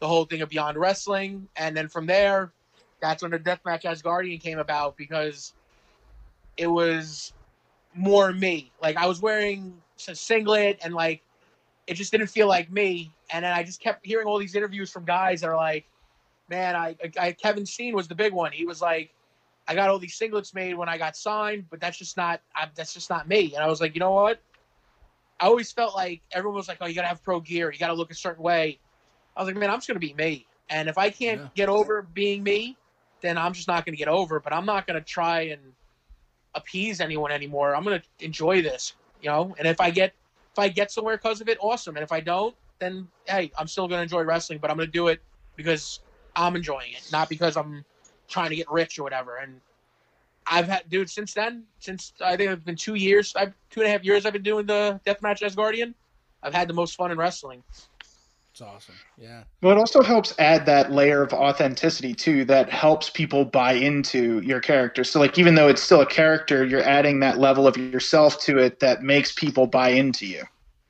Speaker 4: the whole thing of Beyond Wrestling, and then from there, that's when the Deathmatch Asgardian came about because it was more me. Like I was wearing a singlet, and like it just didn't feel like me. And then I just kept hearing all these interviews from guys that are like, "Man, I, I Kevin Steen was the big one. He was like." I got all these singlets made when I got signed, but that's just not I, that's just not me. And I was like, you know what? I always felt like everyone was like, "Oh, you gotta have pro gear. You gotta look a certain way." I was like, "Man, I'm just gonna be me. And if I can't
Speaker 2: Yeah.
Speaker 4: get over being me, then I'm just not gonna get over. But I'm not gonna try and appease anyone anymore. I'm gonna enjoy this, you know. And if I get if I get somewhere because of it, awesome. And if I don't, then hey, I'm still gonna enjoy wrestling. But I'm gonna do it because I'm enjoying it, not because I'm trying to get rich or whatever. And I've had, dude, since then, since I think it's been two years, I've two and a half years I've been doing the deathmatch Asgardian. I've had the most fun in wrestling.
Speaker 2: It's awesome. Yeah.
Speaker 3: Well, it also helps add that layer of authenticity too that helps people buy into your character. So, like, even though it's still a character, you're adding that level of yourself to it that makes people buy into you.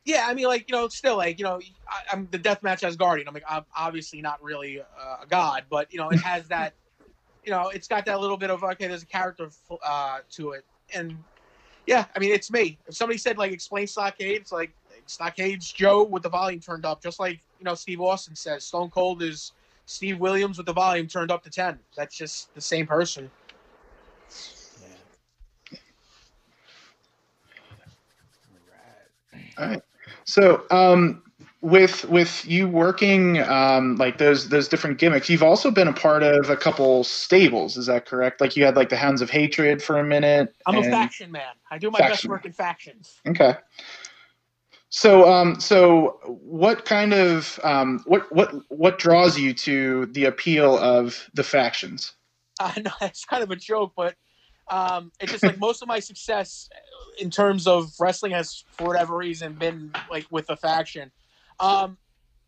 Speaker 4: Yeah, I mean, like you know, still like you know, I, I'm the deathmatch Asgardian. I'm like, I'm obviously not really uh, a god, but you know, it has that, you know, it's got that little bit of okay, there's a character uh, to it, and yeah, I mean, it's me. If somebody said like explain Stockade, it's like Stockade's Joe with the volume turned up, just like you know Steve Austin says. Stone Cold is Steve Williams with the volume turned up to ten. That's just the same person.
Speaker 2: Yeah. All right.
Speaker 3: All right. So, um, with with you working um, like those those different gimmicks, you've also been a part of a couple stables. Is that correct? Like you had like the Hounds of Hatred for a minute.
Speaker 4: I'm
Speaker 3: and-
Speaker 4: a faction man. I do my best work in factions.
Speaker 3: Okay. So, um, so what kind of um, what what what draws you to the appeal of the factions?
Speaker 4: I know it's kind of a joke, but um, it's just like most of my success in terms of wrestling has, for whatever reason, been like with a faction. Um,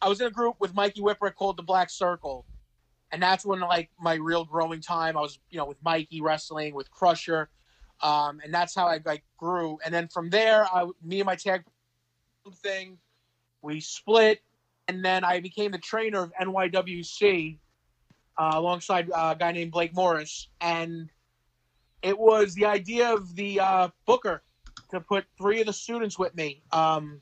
Speaker 4: I was in a group with Mikey Whipwreck called the Black Circle, and that's when like my real growing time. I was, you know, with Mikey wrestling with Crusher, um, and that's how I like grew. And then from there, I, me and my tag thing, we split, and then I became the trainer of NYWC uh, alongside uh, a guy named Blake Morris, and it was the idea of the uh, booker to put three of the students with me. Um,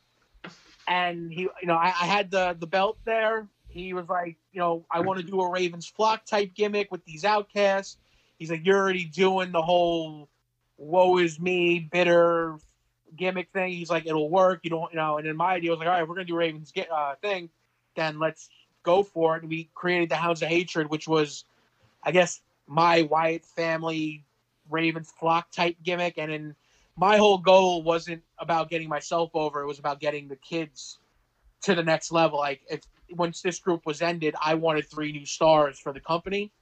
Speaker 4: and he, you know, I, I had the the belt there. He was like, you know, I want to do a Ravens flock type gimmick with these outcasts. He's like, you're already doing the whole woe is me bitter gimmick thing. He's like, it'll work. You don't, you know. And then my idea was like, all right, we're gonna do Ravens get uh, thing. Then let's go for it. And we created the Hounds of Hatred, which was, I guess, my Wyatt family Ravens flock type gimmick. And then my whole goal wasn't about getting myself over; it was about getting the kids to the next level. Like, if once this group was ended, I wanted three new stars for the company,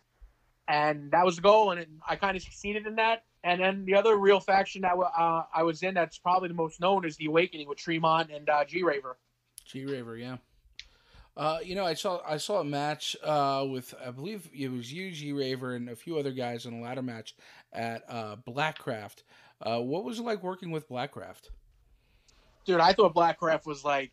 Speaker 4: and that was the goal. And it, I kind of succeeded in that. And then the other real faction that uh, I was in, that's probably the most known, is the Awakening with Tremont and uh, G Raver.
Speaker 2: G Raver, yeah. Uh, you know, I saw I saw a match uh, with I believe it was you, G Raver, and a few other guys in a ladder match at uh, Blackcraft. Uh, what was it like working with Blackcraft?
Speaker 4: dude, I thought Blackcraft was like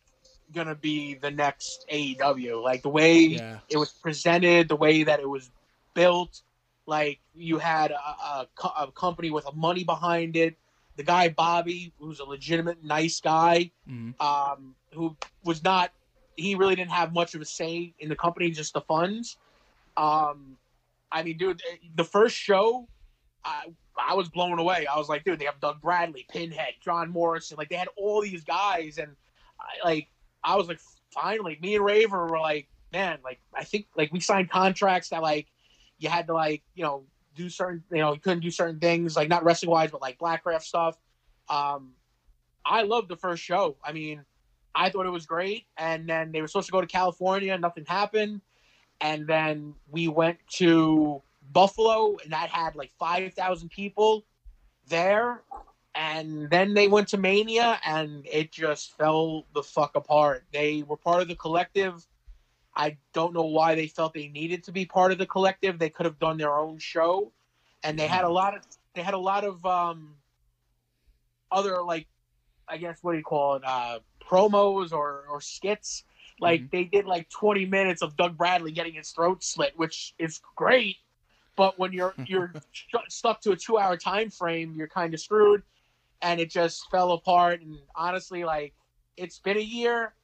Speaker 4: gonna be the next AEW. Like the way
Speaker 2: Yeah,
Speaker 4: it was presented, the way that it was built. Like you had a, a, co- a company with a money behind it. The guy Bobby, who's a legitimate nice guy,
Speaker 2: Mhm.
Speaker 4: um, who was not. He really didn't have much of a say in the company, just the funds. Um, I mean, dude, the first show, I I was blown away. I was like, dude, they have Doug Bradley, Pinhead, John Morrison, like they had all these guys, and I, like I was like, finally, me and Raver were like, man, like I think like we signed contracts that like you had to like you know do certain you know you couldn't do certain things like not wrestling wise, but like Blackcraft stuff. Um, I loved the first show. I mean, I thought it was great, and then they were supposed to go to California, nothing happened, and then we went to Buffalo, and that had like five thousand people there. And then they went to Mania, and it just fell the fuck apart. They were part of the collective. I don't know why they felt they needed to be part of the collective. They could have done their own show, and they had a lot of they had a lot of um, other like I guess what do you call it uh, promos or or skits. Like they did like 20 minutes of Doug Bradley getting his throat slit, which is great. But when you're you're stu- stuck to a two hour time frame, you're kind of screwed. And it just fell apart. And honestly, like it's been a year.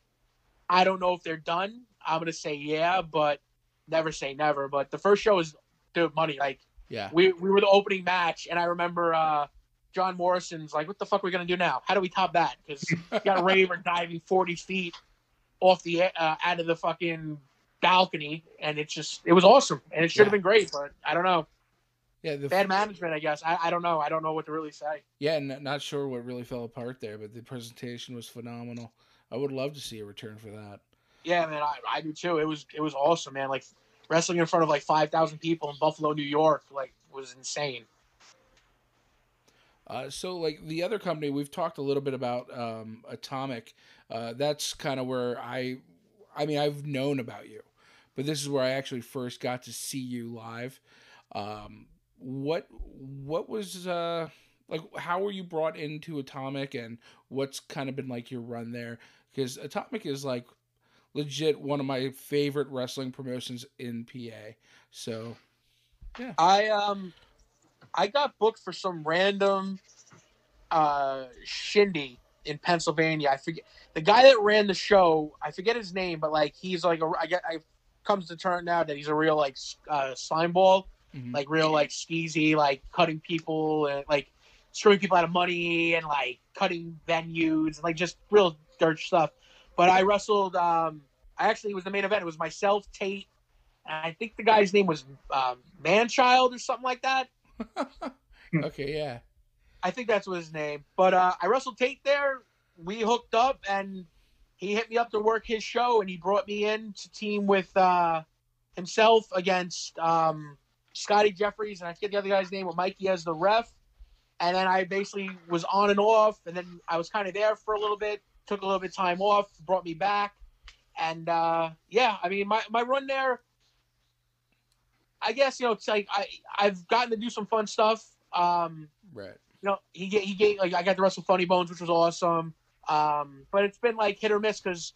Speaker 4: I don't know if they're done. I'm gonna say yeah, but never say never. But the first show was dude money. Like
Speaker 2: yeah.
Speaker 4: we we were the opening match, and I remember uh, John Morrison's like, "What the fuck are we gonna do now? How do we top that?" Because you got a Raver diving forty feet off the uh, out of the fucking balcony, and it's just it was awesome, and it should have
Speaker 2: Yeah.
Speaker 4: been great, but I don't know.
Speaker 2: Yeah, the,
Speaker 4: Bad management, I guess. I, I don't know. I don't know what to really say.
Speaker 2: yeah, n- not sure what really fell apart there, but the presentation was phenomenal. I would love to see a return for that.
Speaker 4: Yeah, man, I, I do too. It was it was awesome, man. Like wrestling in front of like five thousand people in Buffalo, New York, like was insane.
Speaker 2: Uh, so, like the other company, we've talked a little bit about um, Atomic. Uh, that's kind of where I, I mean, I've known about you, but this is where I actually first got to see you live. Um, what what was uh, like? How were you brought into Atomic, and what's kind of been like your run there? Because Atomic is like legit one of my favorite wrestling promotions in PA. So, yeah.
Speaker 4: I um I got booked for some random uh shindy in Pennsylvania. I forget the guy that ran the show. I forget his name, but like he's like a, I get I comes to turn now that he's a real like uh, slime ball,
Speaker 2: mhm.
Speaker 4: like real like skeezy, like cutting people and like screwing people out of money and like cutting venues and like just real dirt stuff. But I wrestled. Um, I actually it was the main event. It was myself, Tate, and I think the guy's name was um, Manchild or something like that.
Speaker 2: okay, yeah.
Speaker 4: I think that's what his name. But uh, I wrestled Tate there. We hooked up, and he hit me up to work his show, and he brought me in to team with uh, himself against um, Scotty Jeffries, and I forget the other guy's name, with Mikey as the ref. And then I basically was on and off, and then I was kind of there for a little bit, took a little bit of time off, brought me back. And uh, yeah, I mean, my, my run there, I guess, you know, it's like I, I've gotten to do some fun stuff. Um,
Speaker 2: Right.
Speaker 4: you know, he he gave like I got to wrestle Funny Bones, which was awesome. Um, but it's been like hit or miss because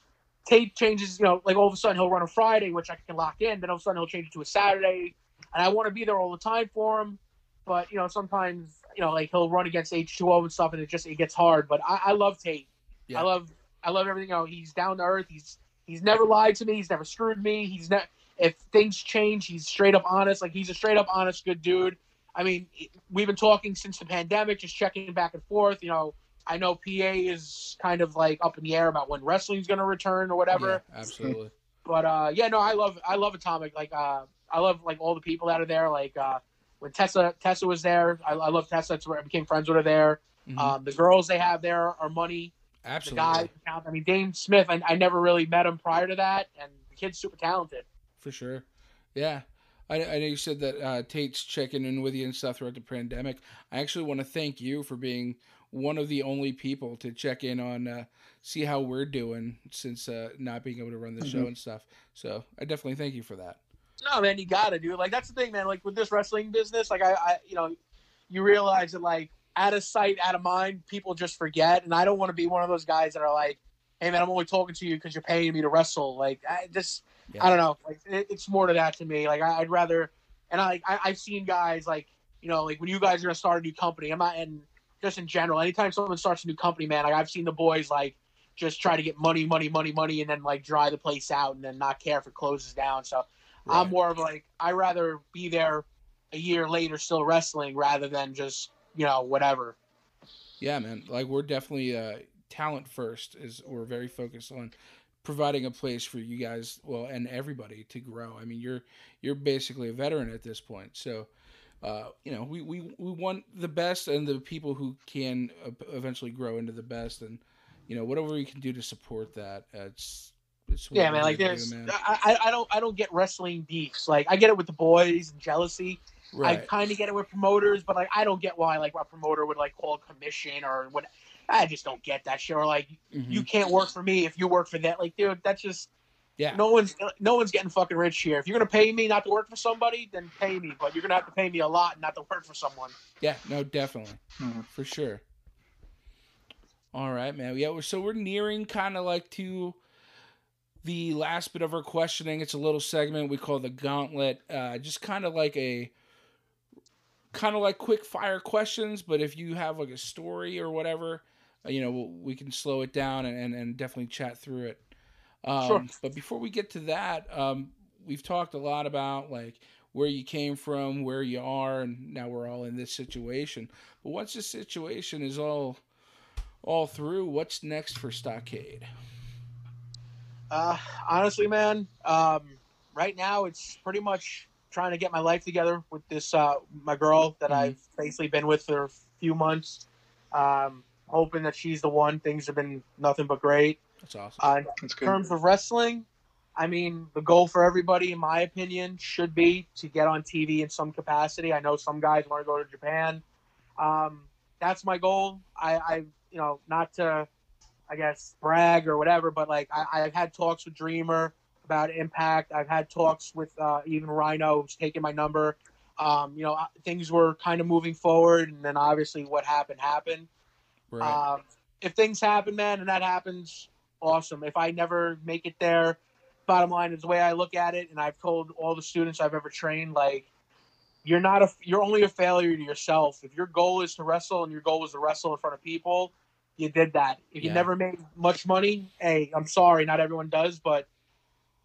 Speaker 4: Tate changes. You know, like all of a sudden he'll run a Friday, which I can lock in. Then all of a sudden he'll change it to a Saturday, and I want to be there all the time for him. But you know, sometimes you know, like he'll run against H two O and stuff, and it just it gets hard. But I, I love Tate.
Speaker 2: Yeah.
Speaker 4: I love I love everything. Know, he's down to earth. He's he's never lied to me. He's never screwed me. He's not. If things change, he's straight up honest. Like he's a straight up honest, good dude. I mean, we've been talking since the pandemic, just checking back and forth. You know, I know PA is kind of like up in the air about when wrestling's going to return or whatever.
Speaker 2: Yeah, absolutely.
Speaker 4: But uh, yeah, no, I love I love Atomic. Like uh, I love like all the people that are there. Like uh, when Tessa Tessa was there, I, I love Tessa. That's where I became friends with her there.
Speaker 2: Mhm.
Speaker 4: Um, the girls they have there are money. The
Speaker 2: absolutely.
Speaker 4: guy, I mean, Dame Smith. I, I never really met him prior to that, and the kid's super talented.
Speaker 2: For sure. Yeah. I, I know you said that uh, Tate's checking in with you and stuff throughout the pandemic. I actually want to thank you for being one of the only people to check in on, uh, see how we're doing since uh, not being able to run the show
Speaker 3: Mhm.
Speaker 2: and stuff. So I definitely thank you for that.
Speaker 4: No, man, you gotta do it. Like that's the thing, man. Like with this wrestling business, like I, I you know, you realize that like out of sight, out of mind, people just forget. And I don't want to be one of those guys that are like, "Hey, man, I'm only talking to you because you're paying me to wrestle." Like I just,
Speaker 2: Yeah.
Speaker 4: I don't know. Like it, it's more to that to me. Like I, I'd rather, and I, I, I've seen guys like, you know, like when you guys are gonna start a new company. I'm not, and just in general, anytime someone starts a new company, man, like I've seen the boys like just try to get money, money, money, money, and then like dry the place out, and then not care if it closes down. So. I'm more of like I rather be there a year later still wrestling rather than just you know whatever.
Speaker 2: Yeah, man. Like we're definitely uh, talent first. Is we're very focused on providing a place for you guys, well, and everybody to grow. I mean, you're you're basically a veteran at this point, so uh, you know we, we we want the best and the people who can eventually grow into the best, and you know whatever we can do to support that. Uh, it's it's
Speaker 4: Yeah, man. Like there's
Speaker 2: do, man.
Speaker 4: I, I I don't I don't get wrestling beefs. Like I get it with the boys and jealousy. I kind of get it with promoters, but like I don't get why like a promoter would like call a commission or what. I just don't get that shit. Or like
Speaker 2: Mhm.
Speaker 4: you can't work for me if you work for that. Like dude, that's just
Speaker 2: yeah.
Speaker 4: no one's no one's getting fucking rich here. If you're gonna pay me not to work for somebody, then pay me. But you're gonna have to pay me a lot not to work for someone.
Speaker 2: Yeah, no, definitely,
Speaker 3: Mhm.
Speaker 2: for sure. All right, man. Yeah, we're, so we're nearing kind of like to the last bit of our questioning. It's a little segment we call the gauntlet. Uh, just kind of like a kind of like quick fire questions, but if you have like a story or whatever, uh, you know, we can slow it down and, and, and definitely chat through it. Um,
Speaker 4: Sure.
Speaker 2: But before we get to that, um, we've talked a lot about like where you came from, where you are, and now we're all in this situation. But once this situation is all all through, what's next for Stockade?
Speaker 4: Uh, honestly, man, um, right now it's pretty much trying to get my life together with this uh, my girl that
Speaker 2: Mhm.
Speaker 4: I've basically been with for a few months. Um, hoping that she's the one. Things have been nothing but great.
Speaker 2: That's awesome.
Speaker 4: Uh, in
Speaker 3: That's good.
Speaker 4: terms of wrestling, I mean, the goal for everybody, in my opinion, should be to get on TV in some capacity. I know some guys want to go to Japan. Um, that's my goal. I, I, you know, not to, I guess, brag or whatever, but like I, I've had talks with Dreamer about Impact. I've had talks with uh, even Rhino, who's taken my number. Um, you know, things were kind of moving forward, and then obviously what happened happened.
Speaker 2: right.
Speaker 4: Um, if things happen, man, and that happens, awesome. If I never make it there, bottom line is the way I look at it, and I've told all the students I've ever trained, like, you're not a, you're only a failure to yourself. If your goal is to wrestle and your goal was to wrestle in front of people, you did that. If you never made much money, hey, I'm sorry, not everyone does, but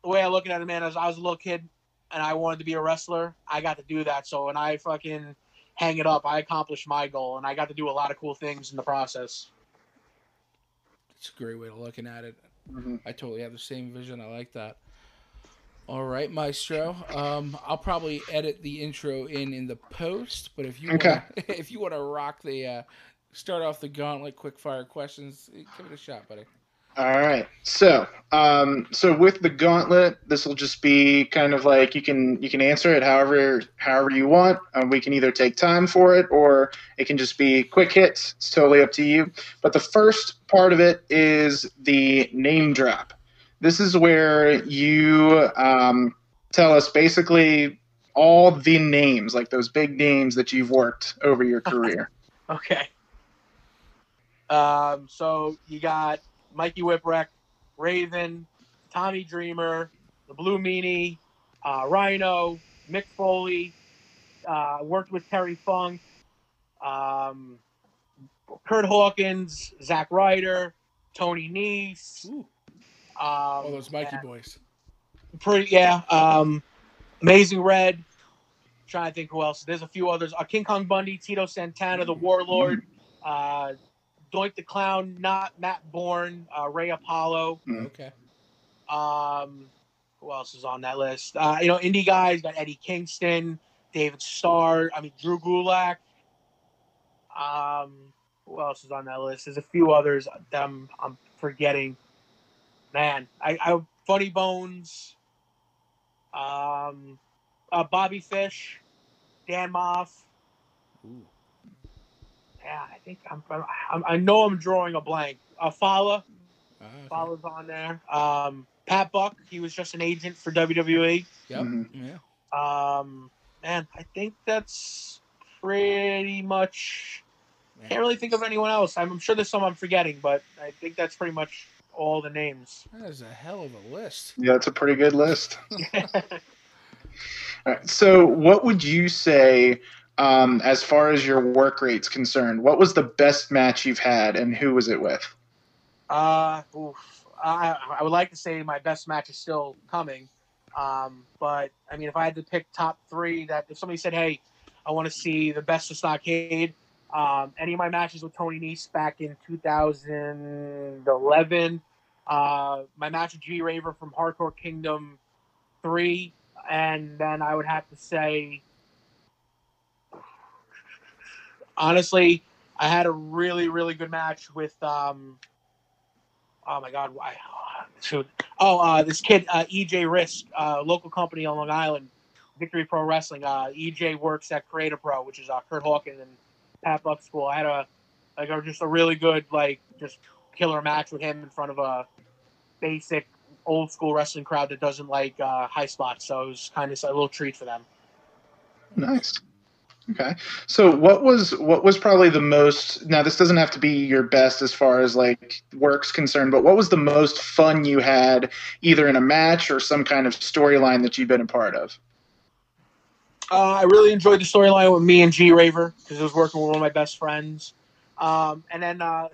Speaker 4: the way I look at it, man, is I was a little kid and I wanted to be a wrestler. I got to do that. So when I fucking hang it up, I accomplished my goal, and I got to do a lot of cool things in the process.
Speaker 2: It's a great way of looking at it.
Speaker 3: Mhm.
Speaker 2: I totally have the same vision. I like that. All right, Maestro. Um, I'll probably edit the intro in in the post, but if you
Speaker 3: Okay.
Speaker 2: wanna, if you want to rock the uh, start off the gauntlet quick fire questions, give it a shot, buddy.
Speaker 3: All right. So, um, so with the gauntlet, this will just be kind of like you can you can answer it however however you want. Um, we can either take time for it, or it can just be quick hits. It's totally up to you. But the first part of it is the name drop. This is where you um, tell us basically all the names, like those big names that you've worked over your career.
Speaker 4: Okay. Um, so you got Mikey Whipwreck, Raven, Tommy Dreamer, the Blue Meanie, uh, Rhino, Mick Foley, uh, worked with Terry Funk, um, Kurt Hawkins, Zack Ryder, Tony Nese.
Speaker 2: Ooh,
Speaker 4: Um,
Speaker 2: all those Mikey boys.
Speaker 4: pretty yeah um amazing red trying to think who else there's a few others uh, king kong bundy tito santana the warlord uh doink the clown not matt bourne uh ray apollo.
Speaker 3: Mm.
Speaker 2: Okay.
Speaker 4: um who else is on that list? Uh you know indie guys got eddie kingston david starr i mean drew gulak. Um who else is on that list? There's a few others that i'm, I'm forgetting. Man i i funny bones. Um uh, bobby fish dan moff.
Speaker 2: Ooh.
Speaker 4: Yeah i think i'm, I'm i know i'm drawing a blank uh fala
Speaker 2: Ah, okay.
Speaker 4: Fowler's on there. Um, Pat Buck, he was just an agent for WWE.
Speaker 2: Yep.
Speaker 3: Mhm.
Speaker 2: Yeah.
Speaker 4: Um, and I think that's pretty much.
Speaker 2: Man.
Speaker 4: Can't really think of anyone else. I'm, I'm sure there's some I'm forgetting, but I think that's pretty much all the names.
Speaker 2: That is a hell of a list.
Speaker 3: Yeah, it's a pretty good list. All right, so, what would you say, um, as far as your work rate's concerned? What was the best match you've had, and who was it with?
Speaker 4: Uh, oof. I, I would like to say my best match is still coming. Um, but I mean, if I had to pick top three, that if somebody said, "Hey, I want to see the best of Stockade," um, any of my matches with Tony Nese back in 2011, uh, my match with G Raver from Hardcore Kingdom three, and then I would have to say, honestly, I had a really, really good match with. Um, oh my God! Why? Shoot. Oh, uh, this kid, uh, EJ Risk, uh, local company on Long Island, Victory Pro Wrestling. Uh, EJ works at Create A Pro, which is uh, Kurt Hawkins and Pat Buck School. I had a like a, just a really good like just killer match with him in front of a basic old school wrestling crowd that doesn't like uh, high spots. So it was kind of a little treat for them.
Speaker 3: Nice. Okay. So, what was what was probably the most? Now, this doesn't have to be your best as far as like work's concerned, but what was the most fun you had, either in a match or some kind of storyline that you've been a part of?
Speaker 4: Uh, I really enjoyed the storyline with me and G Raver because it was working with one of my best friends. Um, and then uh,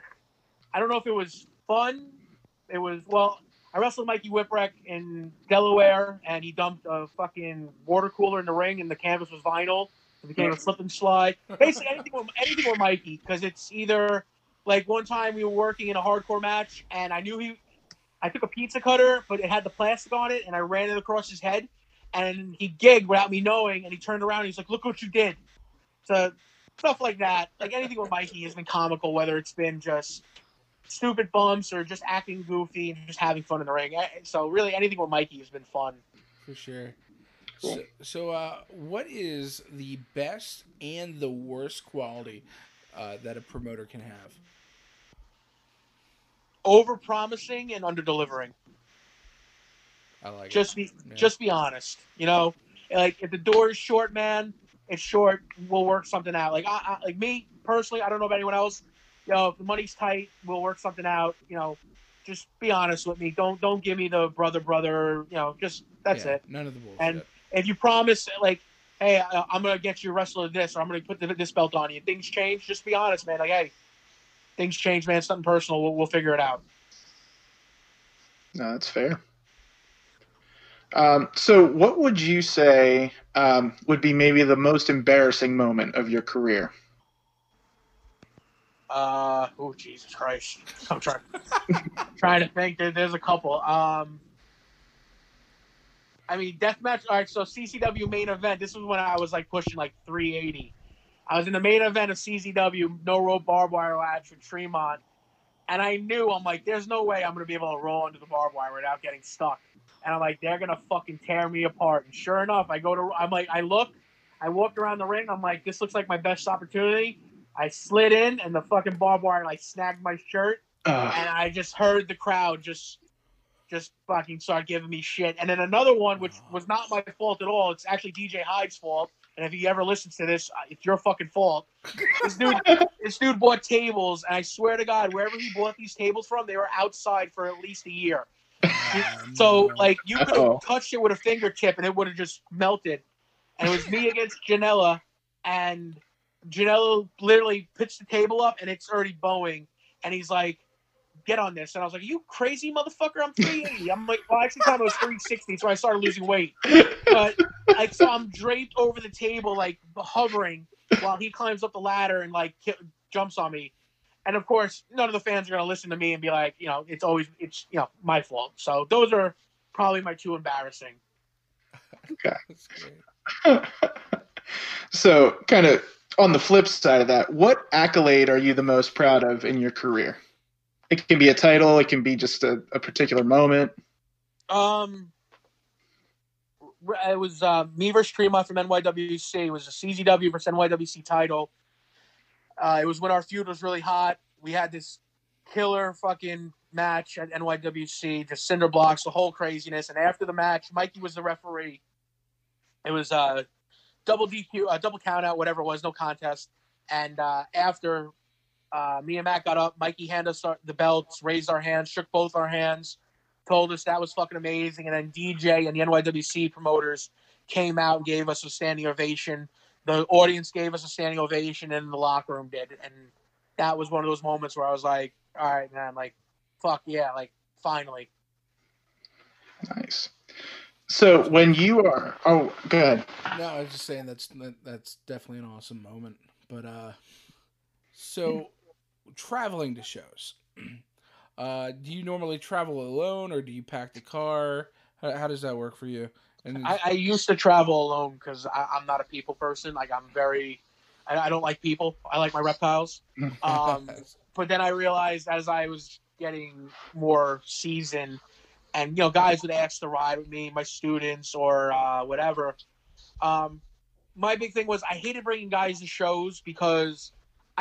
Speaker 4: I don't know if it was fun. It was well. I wrestled Mikey Whipwreck in Delaware, and he dumped a fucking water cooler in the ring, and the canvas was vinyl. It became a slip and slide. Basically, anything with anything with Mikey, because it's either like one time we were working in a hardcore match, and I knew he. I took a pizza cutter, but it had the plastic on it, and I ran it across his head, and he gigged without me knowing, and he turned around and he's like, "Look what you did." So stuff like that, like anything with Mikey has been comical, whether it's been just stupid bumps or just acting goofy and just having fun in the ring. Eh, So really, anything with Mikey has been fun.
Speaker 2: For sure. So, so uh, what is the best and the worst quality uh, that a promoter can have?
Speaker 4: Over promising and under delivering.
Speaker 2: I like
Speaker 4: Just be
Speaker 2: Yeah.
Speaker 4: just be honest. You know, like if the door is short, man, it's short. We'll work something out. Like I, I like me personally, I don't know about anyone else. You know, if the money's tight, we'll work something out. You know, just be honest with me. Don't don't give me the brother brother. You know, just that's
Speaker 2: Yeah,
Speaker 4: it.
Speaker 2: None of the bullshit.
Speaker 4: And- If you promise, like, hey, I, I'm gonna get you a wrestler this, or I'm gonna put the, this belt on you. Things change. Just be honest, man. Like, hey, things change, man. It's something personal. We'll, we'll figure it out.
Speaker 3: No, that's fair. Um, so, what would you say um, would be maybe the most embarrassing moment of your career?
Speaker 4: Uh, oh Jesus Christ! I'm trying trying to think. There, there's a couple. Um, I mean, deathmatch. All right, so CCW main event. This was when I was like pushing like 380. I was in the main event of CCW no rope barbed wire match with Tremont, and I knew I'm like, there's no way I'm gonna be able to roll into the barbed wire without getting stuck. And I'm like, they're gonna fucking tear me apart. And sure enough, I go to. I'm like, I look. I walked around the ring. I'm like, this looks like my best opportunity. I slid in, and the fucking barbed wire like snagged my shirt,
Speaker 3: Uh,
Speaker 4: and I just heard the crowd just, just fucking start giving me shit. And then another one, which was not my fault at all. It's actually DJ Hyde's fault. And if he ever listens to this, uh, it's your fucking fault. This dude, this dude bought tables, and I swear to God, wherever he bought these tables from, they were outside for at least a year. So like you could have touched it with a fingertip and it would have just melted. And it was me against Janela, and Janela literally puts the table up and it's already bowing, and he's like, "Get on this!" And I was like, "Are you crazy, motherfucker? I'm 380." I'm like, "Well, actually, time I was 360, so I started losing weight." But like, so I'm draped over the table, like hovering, while he climbs up the ladder and like ki- jumps on me. And of course, none of the fans are gonna listen to me and be like, you know, it's always it's you know my fault. So those are probably my two embarrassing.
Speaker 2: That's great.
Speaker 3: so, kind of on the flip side of that, what accolade are you the most proud of in your career? It can be a title, it can be just a, a particular moment.
Speaker 4: Um, it was uh, me versus Tremont from NYWC. It was a CZW versus NYWC title. Uh, it was when our feud was really hot. We had this killer fucking match at NYWC, just cinder blocks, the whole craziness. And after the match, Mikey was the referee. It was uh, double DQ, uh, double count out, whatever it was, no contest. And uh, after uh, me and Matt got up, Mikey handed us our, the belts, raised our hands, shook both our hands told us that was fucking amazing. And then DJ and the NYWC promoters came out and gave us a standing ovation. The audience gave us a standing ovation, and the locker room did. And that was one of those moments where I was like, all right, man, like, fuck yeah, like, finally.
Speaker 3: Nice. So, when you are, oh, go ahead.
Speaker 2: No, I was just saying that's that, that's definitely an awesome moment. But uh, so traveling to shows. Uh, do you normally travel alone, or do you pack the car? How, how does that work for you? And
Speaker 4: I, I used to travel alone because I'm not a people person. Like, I'm very, I, I don't like people. I like my reptiles. Um, but then I realized as I was getting more seasoned, and you know, guys would ask to ride with me, my students or uh, whatever. Um, my big thing was I hated bringing guys to shows because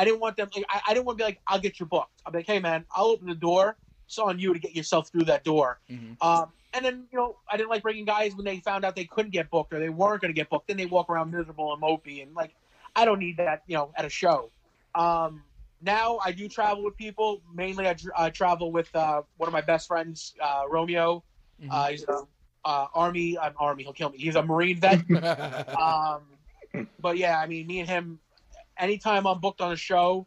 Speaker 4: I didn't want them. Like, I, I didn't want to be like, "I'll get you booked." I'm like, "Hey, man, I'll open the door. It's on you to get yourself through that door."
Speaker 2: Mhm.
Speaker 4: Um, and then you know, I didn't like bringing guys when they found out they couldn't get booked or they weren't going to get booked. Then they walk around miserable and mopey, and like, I don't need that. You know, at a show. Um, now I do travel with people. Mainly, I, travel with uh, one of my best friends, uh, Romeo.
Speaker 2: Mhm.
Speaker 4: Uh, he's a uh, army. I'm army. He'll kill me. He's a marine vet. um, but yeah, I mean, me and him. Anytime I'm booked on a show,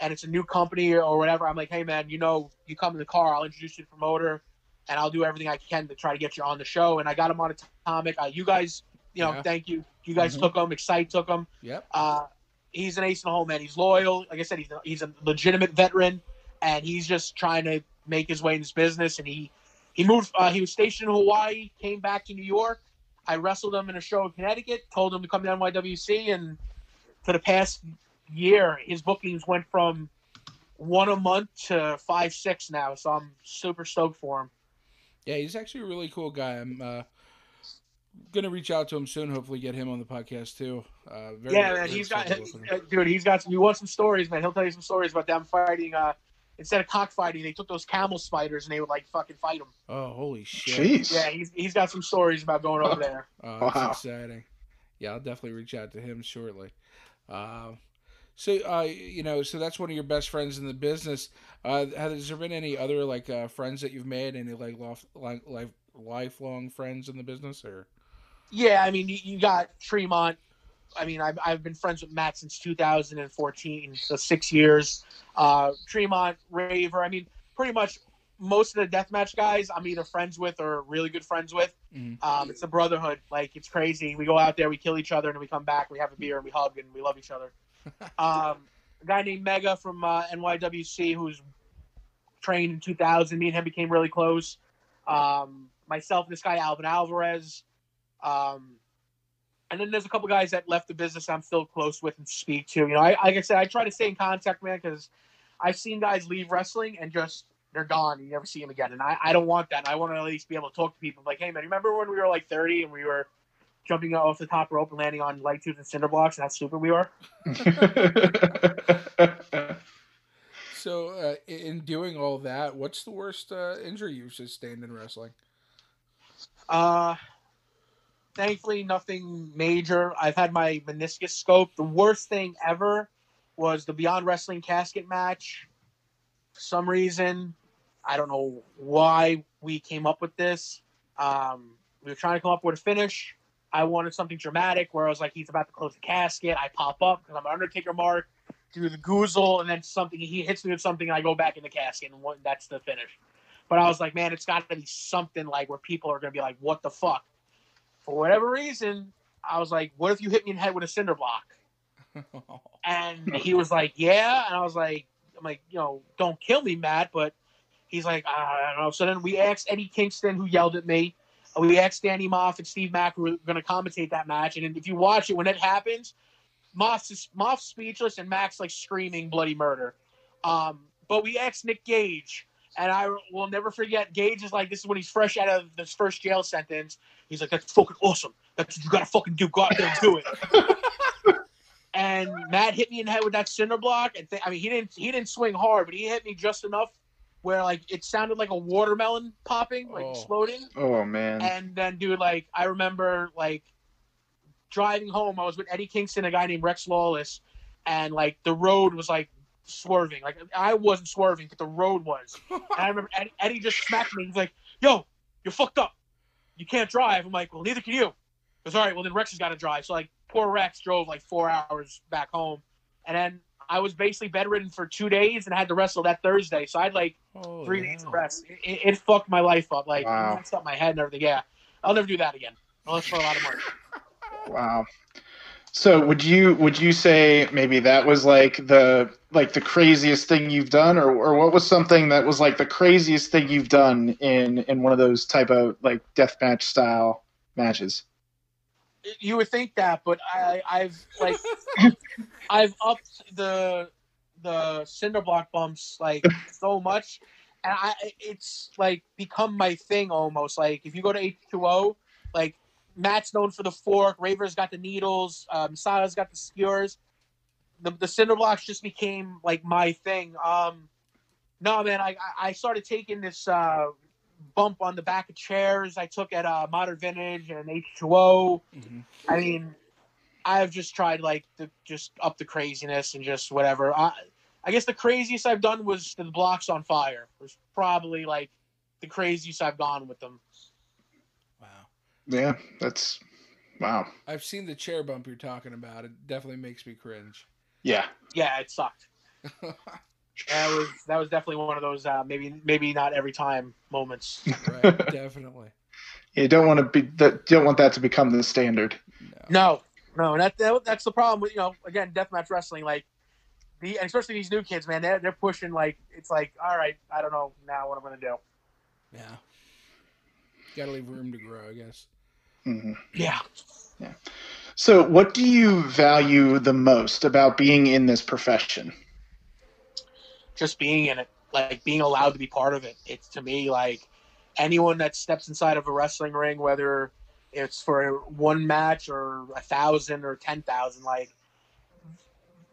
Speaker 4: and it's a new company or whatever, I'm like, hey man, you know, you come in the car, I'll introduce you to the promoter, and I'll do everything I can to try to get you on the show. And I got him on Atomic. Uh, you guys, you know,
Speaker 2: Yeah.
Speaker 4: thank you. You guys
Speaker 3: Mhm.
Speaker 4: took him. Excite took him.
Speaker 2: yep.
Speaker 4: Uh, he's an ace in the hole, man. He's loyal. Like I said, he's a, he's a legitimate veteran, and he's just trying to make his way in this business. And he he moved. Uh, he was stationed in Hawaii, came back to New York. I wrestled him in a show in Connecticut. Told him to come down to NYWC, and for the past year, his bookings went from one a month to five six now. So I'm super stoked for him.
Speaker 2: Yeah, he's actually a really cool guy. I'm uh, gonna reach out to him soon. Hopefully, get him on the podcast too. Uh, very,
Speaker 4: yeah, man, he's got,
Speaker 2: excited to listen to him.
Speaker 4: dude. He's got some. You want some stories, man? He'll tell you some stories about them fighting. Uh, instead of cockfighting, they took those camel spiders and they would like fucking fight them.
Speaker 2: Oh, holy shit!
Speaker 3: Jeez.
Speaker 4: Yeah, he's he's got some stories about going over there.
Speaker 2: Oh, that's
Speaker 3: Wow.
Speaker 2: exciting. Yeah, I'll definitely reach out to him shortly. Uh, so, uh, you know, so that's one of your best friends in the business. Uh, has there been any other like uh, friends that you've made? Any like like life lifelong friends in the business, or
Speaker 4: Yeah, I mean, you, you got Tremont. I mean, I've, I've been friends with Matt since 2014, so six years. Uh, Tremont, Raver. I mean, pretty much most of the deathmatch guys I'm either friends with or really good friends with.
Speaker 2: Mhm.
Speaker 4: Um, it's a brotherhood. Like, it's crazy. We go out there, we kill each other, and we come back, we have a beer, and we hug, and we love each other. Um, a guy named Mega from uh, NYWC who's trained in 2000. Me and him became really close. Um, myself and this guy Alvin Alvarez. Um, and then there's a couple guys that left the business I'm still close with and speak to. You know, I like I said, I try to stay in contact, man, because I've seen guys leave wrestling and just they're gone. You never see them again, and I, I don't want that. I want to at least be able to talk to people. Like, hey, man, remember when we were like 30 and we were jumping off the top rope and landing on light tubes and cinder blocks, and how stupid we were?
Speaker 2: So, uh, in doing all that, what's the worst uh, injury you've sustained in wrestling?
Speaker 4: Uh, thankfully, nothing major. I've had my meniscus scope. The worst thing ever was the Beyond Wrestling casket match. For some reason, I don't know why we came up with this. Um, we were trying to come up with a finish. I wanted something dramatic where I was like, he's about to close the casket. I pop up because I'm an Undertaker mark, do the goozle, and then something. He hits me with something, and I go back in the casket, and one, that's the finish. But I was like, man, it's got to be something like where people are going to be like, what the fuck? For whatever reason, I was like, what if you hit me in the head with a cinder block? And he was like, yeah. And I was like, I'm like, you know, don't kill me, Matt. But he's like, I don't know. So then we asked Eddie Kingston, who yelled at me. We asked Danny Moff and Steve Mack, who were going to commentate that match. And if you watch it, when it happens, Moff's, is, Moff's speechless and Mack's like screaming bloody murder. Um, but we asked Nick Gage, and I will never forget. Gage is like, this is when he's fresh out of this first jail sentence. He's like, that's fucking awesome. That's what you gotta fucking do. Go out there and do it. and Matt hit me in the head with that cinder block. And th- I mean, he didn't he didn't swing hard, but he hit me just enough where like it sounded like a watermelon popping, like
Speaker 2: Oh.
Speaker 4: exploding.
Speaker 3: oh man.
Speaker 4: And then, dude, like I remember like driving home. I was with Eddie Kingston, a guy named Rex Lawless, and like the road was like swerving. Like I wasn't swerving, but the road was. And I remember Eddie, Eddie just smacked me. He's like, "Yo, you're fucked up. You can't drive." I'm like, "Well, neither can you." He goes, "All right, well then Rex has got to drive." So like, poor Rex drove like four hours back home, and then I was basically bedridden for two days and I had to wrestle that Thursday. So I had like
Speaker 2: Oh,
Speaker 4: three days of rest. It, it, it fucked my life up. Like
Speaker 3: Wow.
Speaker 4: it messed up my head and everything. Yeah, I'll never do that again unless for a lot of money.
Speaker 3: Wow. So would you would you say maybe that was like the like the craziest thing you've done, or or what was something that was like the craziest thing you've done in in one of those type of like deathmatch style matches?
Speaker 4: You would think that, but I, I've like I've upped the the cinder block bumps like so much, and I it's like become my thing almost. Like if you go to H two O, like Matt's known for the fork, Raver's got the needles, um, Sala's got the skewers. The the cinder blocks just became like my thing. Um, no man, I I- I started taking this uh, bump on the back of chairs. I took at uh, Modern Vintage and H two O.
Speaker 2: Mhm.
Speaker 4: I mean, I've just tried like to just up the craziness and just whatever. I, I guess the craziest I've done was the blocks on fire. Was probably like the craziest I've gone with them.
Speaker 2: Wow.
Speaker 3: Yeah, that's wow.
Speaker 2: I've seen the chair bump you're talking about. It definitely makes me cringe.
Speaker 3: Yeah.
Speaker 4: Yeah, it sucked. That was that was definitely one of those uh, maybe maybe not every time moments.
Speaker 2: right, definitely.
Speaker 3: You don't want to be that don't want that to become the standard.
Speaker 2: No.
Speaker 4: No, no, and that, that that's the problem with you know again deathmatch wrestling like the and especially these new kids man they're they're pushing like it's like all right I don't know now what I'm gonna do.
Speaker 2: Yeah. Got to leave room to grow, I guess.
Speaker 3: Mhm.
Speaker 4: Yeah. Yeah.
Speaker 3: So, what do you value the most about being in this profession?
Speaker 4: just being in it, like being allowed to be part of it. It's to me like anyone that steps inside of a wrestling ring, whether it's for one match or a thousand or ten thousand, like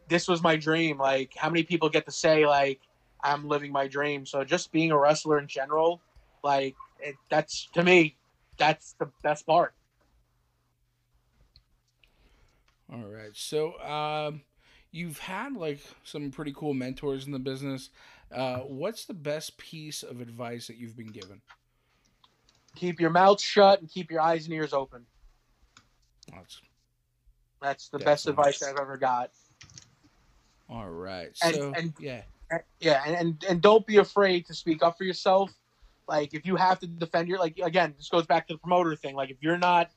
Speaker 4: this was my dream. Like how many people get to say like I'm living my dream? So just being a wrestler in general, like it, that's to me, that's the best part.
Speaker 2: All right. So, um, you've had like some pretty cool mentors in the business. Uh, what's the best piece of advice that you've been given?
Speaker 4: Keep your mouth shut and keep your eyes and ears open.
Speaker 2: That's,
Speaker 4: That's the best advice I've ever got.
Speaker 2: all right.
Speaker 4: And-
Speaker 2: So,
Speaker 4: and-
Speaker 2: yeah.
Speaker 4: yeah and, and and don't be afraid to speak up for yourself like if you have to defend your like again this goes back to the promoter thing like if you're not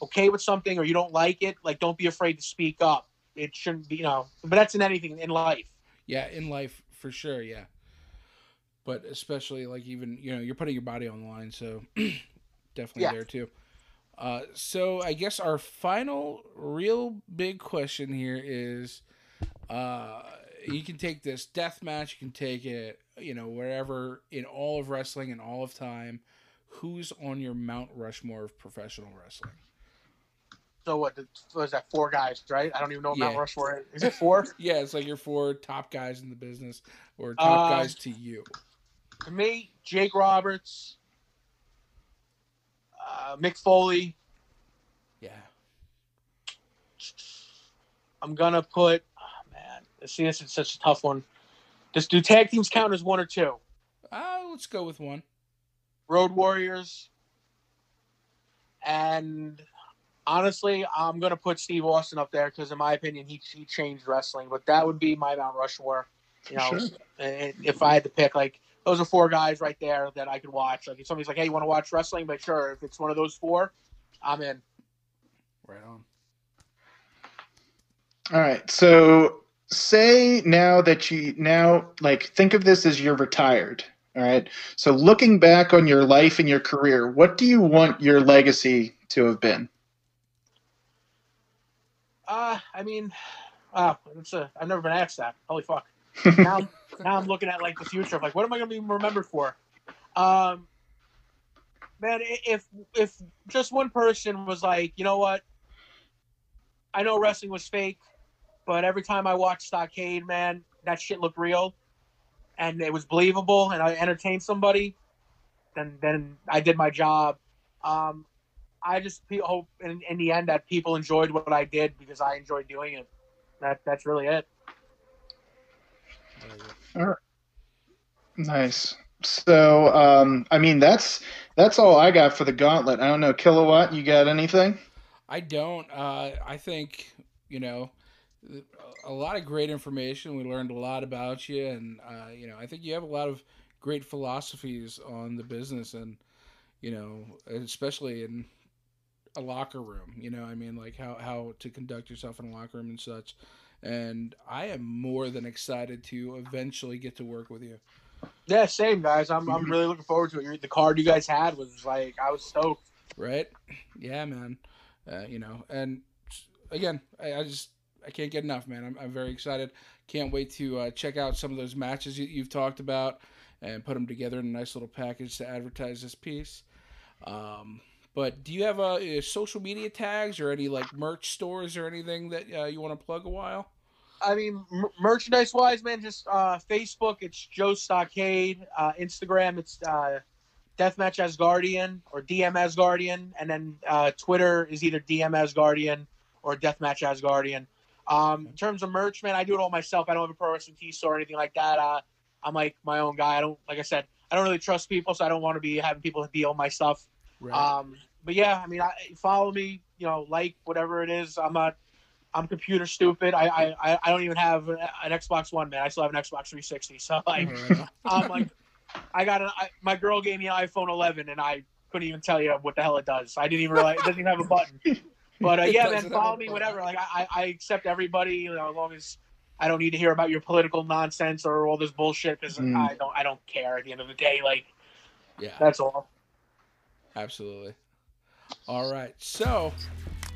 Speaker 4: okay with something or you don't like it like don't be afraid to speak up it shouldn't be, you know. But that's in anything in life.
Speaker 2: Yeah, in life for sure. Yeah, but especially like even you know you're putting your body on the line, so definitely
Speaker 4: Yeah.
Speaker 2: there too. Uh, so I guess our final real big question here is, uh, you can take this death match, you can take it, you know, wherever in all of wrestling and all of time. Who's on your Mount Rushmore of professional wrestling?
Speaker 4: So what? is that? Four guys, right? I don't even know what Mount
Speaker 2: Yeah.
Speaker 4: Rushmore is. Is it four?
Speaker 2: Yeah, it's like your four top guys in the business or top
Speaker 4: Um,
Speaker 2: guys to you.
Speaker 4: To me, Jake Roberts, uh, Mick Foley.
Speaker 2: Yeah.
Speaker 4: I'm gonna put. Oh, man, see, this is such a tough one. Just do tag teams count as one or two?
Speaker 2: Uh, let's go with one.
Speaker 4: Road Warriors, and honestly, I'm gonna put Steve Austin up there because, in my opinion, he he changed wrestling. But that would be my Mount Rushmore. You know,
Speaker 3: Sure.
Speaker 4: if I had to pick, like those are four guys right there that I could watch. Like if somebody's like, "Hey, you want to watch wrestling?" But sure, if it's one of those four, I'm in.
Speaker 2: Right on.
Speaker 3: All right. So say now that you now like think of this as you're retired. All right. So looking back on your life and your career, what do you want your legacy to have been?
Speaker 4: Uh, I mean, uh, it's a, I've never been asked that. Holy fuck. Now, now I'm looking at like the future of like, what am I going to be remembered for? Um, man, if if just one person was like, you know what, I know wrestling was fake, but every time I watched Stockade, man, that shit looked real, and it was believable, and I entertained somebody, then then I did my job. Um, I just hope in, in the end that people enjoyed what I did because I enjoyed doing it. That that's really it.
Speaker 3: Nice. So um, I mean that's that's all I got for the gauntlet. I don't know, kilowatt. You got anything?
Speaker 2: I don't. Uh, I think you know a lot of great information. We learned a lot about you, and uh, you know I think you have a lot of great philosophies on the business, and you know especially in a locker room. You know, I mean, like how how to conduct yourself in a locker room and such. And I am more than excited to eventually get to work with you.
Speaker 4: Yeah, same guys. I'm I'm really looking forward to it. The card you guys had was like I was stoked.
Speaker 2: right? Yeah, man. Uh, you know, and again, I, I just I can't get enough, man. I'm, I'm very excited. Can't wait to uh, check out some of those matches you, you've talked about and put them together in a nice little package to advertise this piece. Um, but do you have uh, uh, social media tags or any like merch stores or anything that uh, you want to plug a while?
Speaker 4: I mean, m- merchandise wise, man, just uh, Facebook, it's Joe Stockade. Uh, Instagram, it's uh, Deathmatch Asgardian or DM Asgardian, and then uh, Twitter is either DM Asgardian or Deathmatch Asgardian. Um, in terms of merch, man, I do it all myself. I don't have a pro wrestling tee store or anything like that. Uh, I'm like my own guy. I don't, like I said, I don't really trust people, so I don't want to be having people deal my stuff.
Speaker 2: Right.
Speaker 4: Um, but yeah, I mean, I, follow me, you know, like whatever it is. I'm not, I'm computer stupid. I, I, I- I don't even have an, an Xbox One, man. I still have an Xbox 360. So like,
Speaker 2: Right.
Speaker 4: I'm like, I got an, I, my girl gave me an iPhone 11, and I couldn't even tell you what the hell it does. I didn't even realize it doesn't even have a button. But uh, yeah,
Speaker 2: doesn't
Speaker 4: man, follow me, whatever. Like I, I I accept everybody, you know, as long as I don't need to hear about your political nonsense or all this bullshit because
Speaker 3: Mm.
Speaker 4: I don't, I don't care at the end of the day. Like
Speaker 2: yeah.
Speaker 4: that's all.
Speaker 2: Absolutely. All right. So,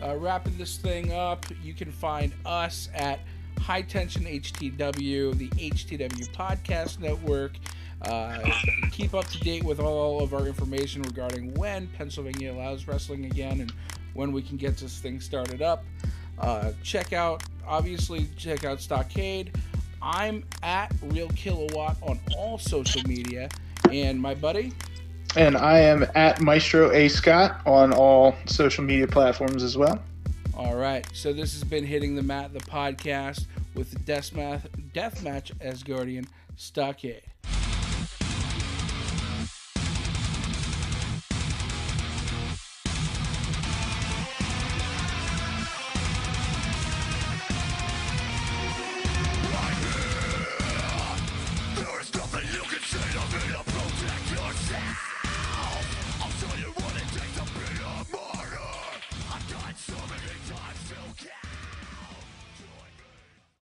Speaker 2: uh, wrapping this thing up, you can find us at High Tension HTW, the HTW Podcast Network. Uh, keep up to date with all of our information regarding when Pennsylvania allows wrestling again and when we can get this thing started up. Uh, check out, obviously, check out Stockade. I'm at Real Kilowatt on all social media. And my buddy,
Speaker 3: And I am at Maestro A Scott on all social media platforms as well.
Speaker 2: All right, so this has been hitting the mat, the podcast with Deathmatch, Deathmatch Asgardian Stockade.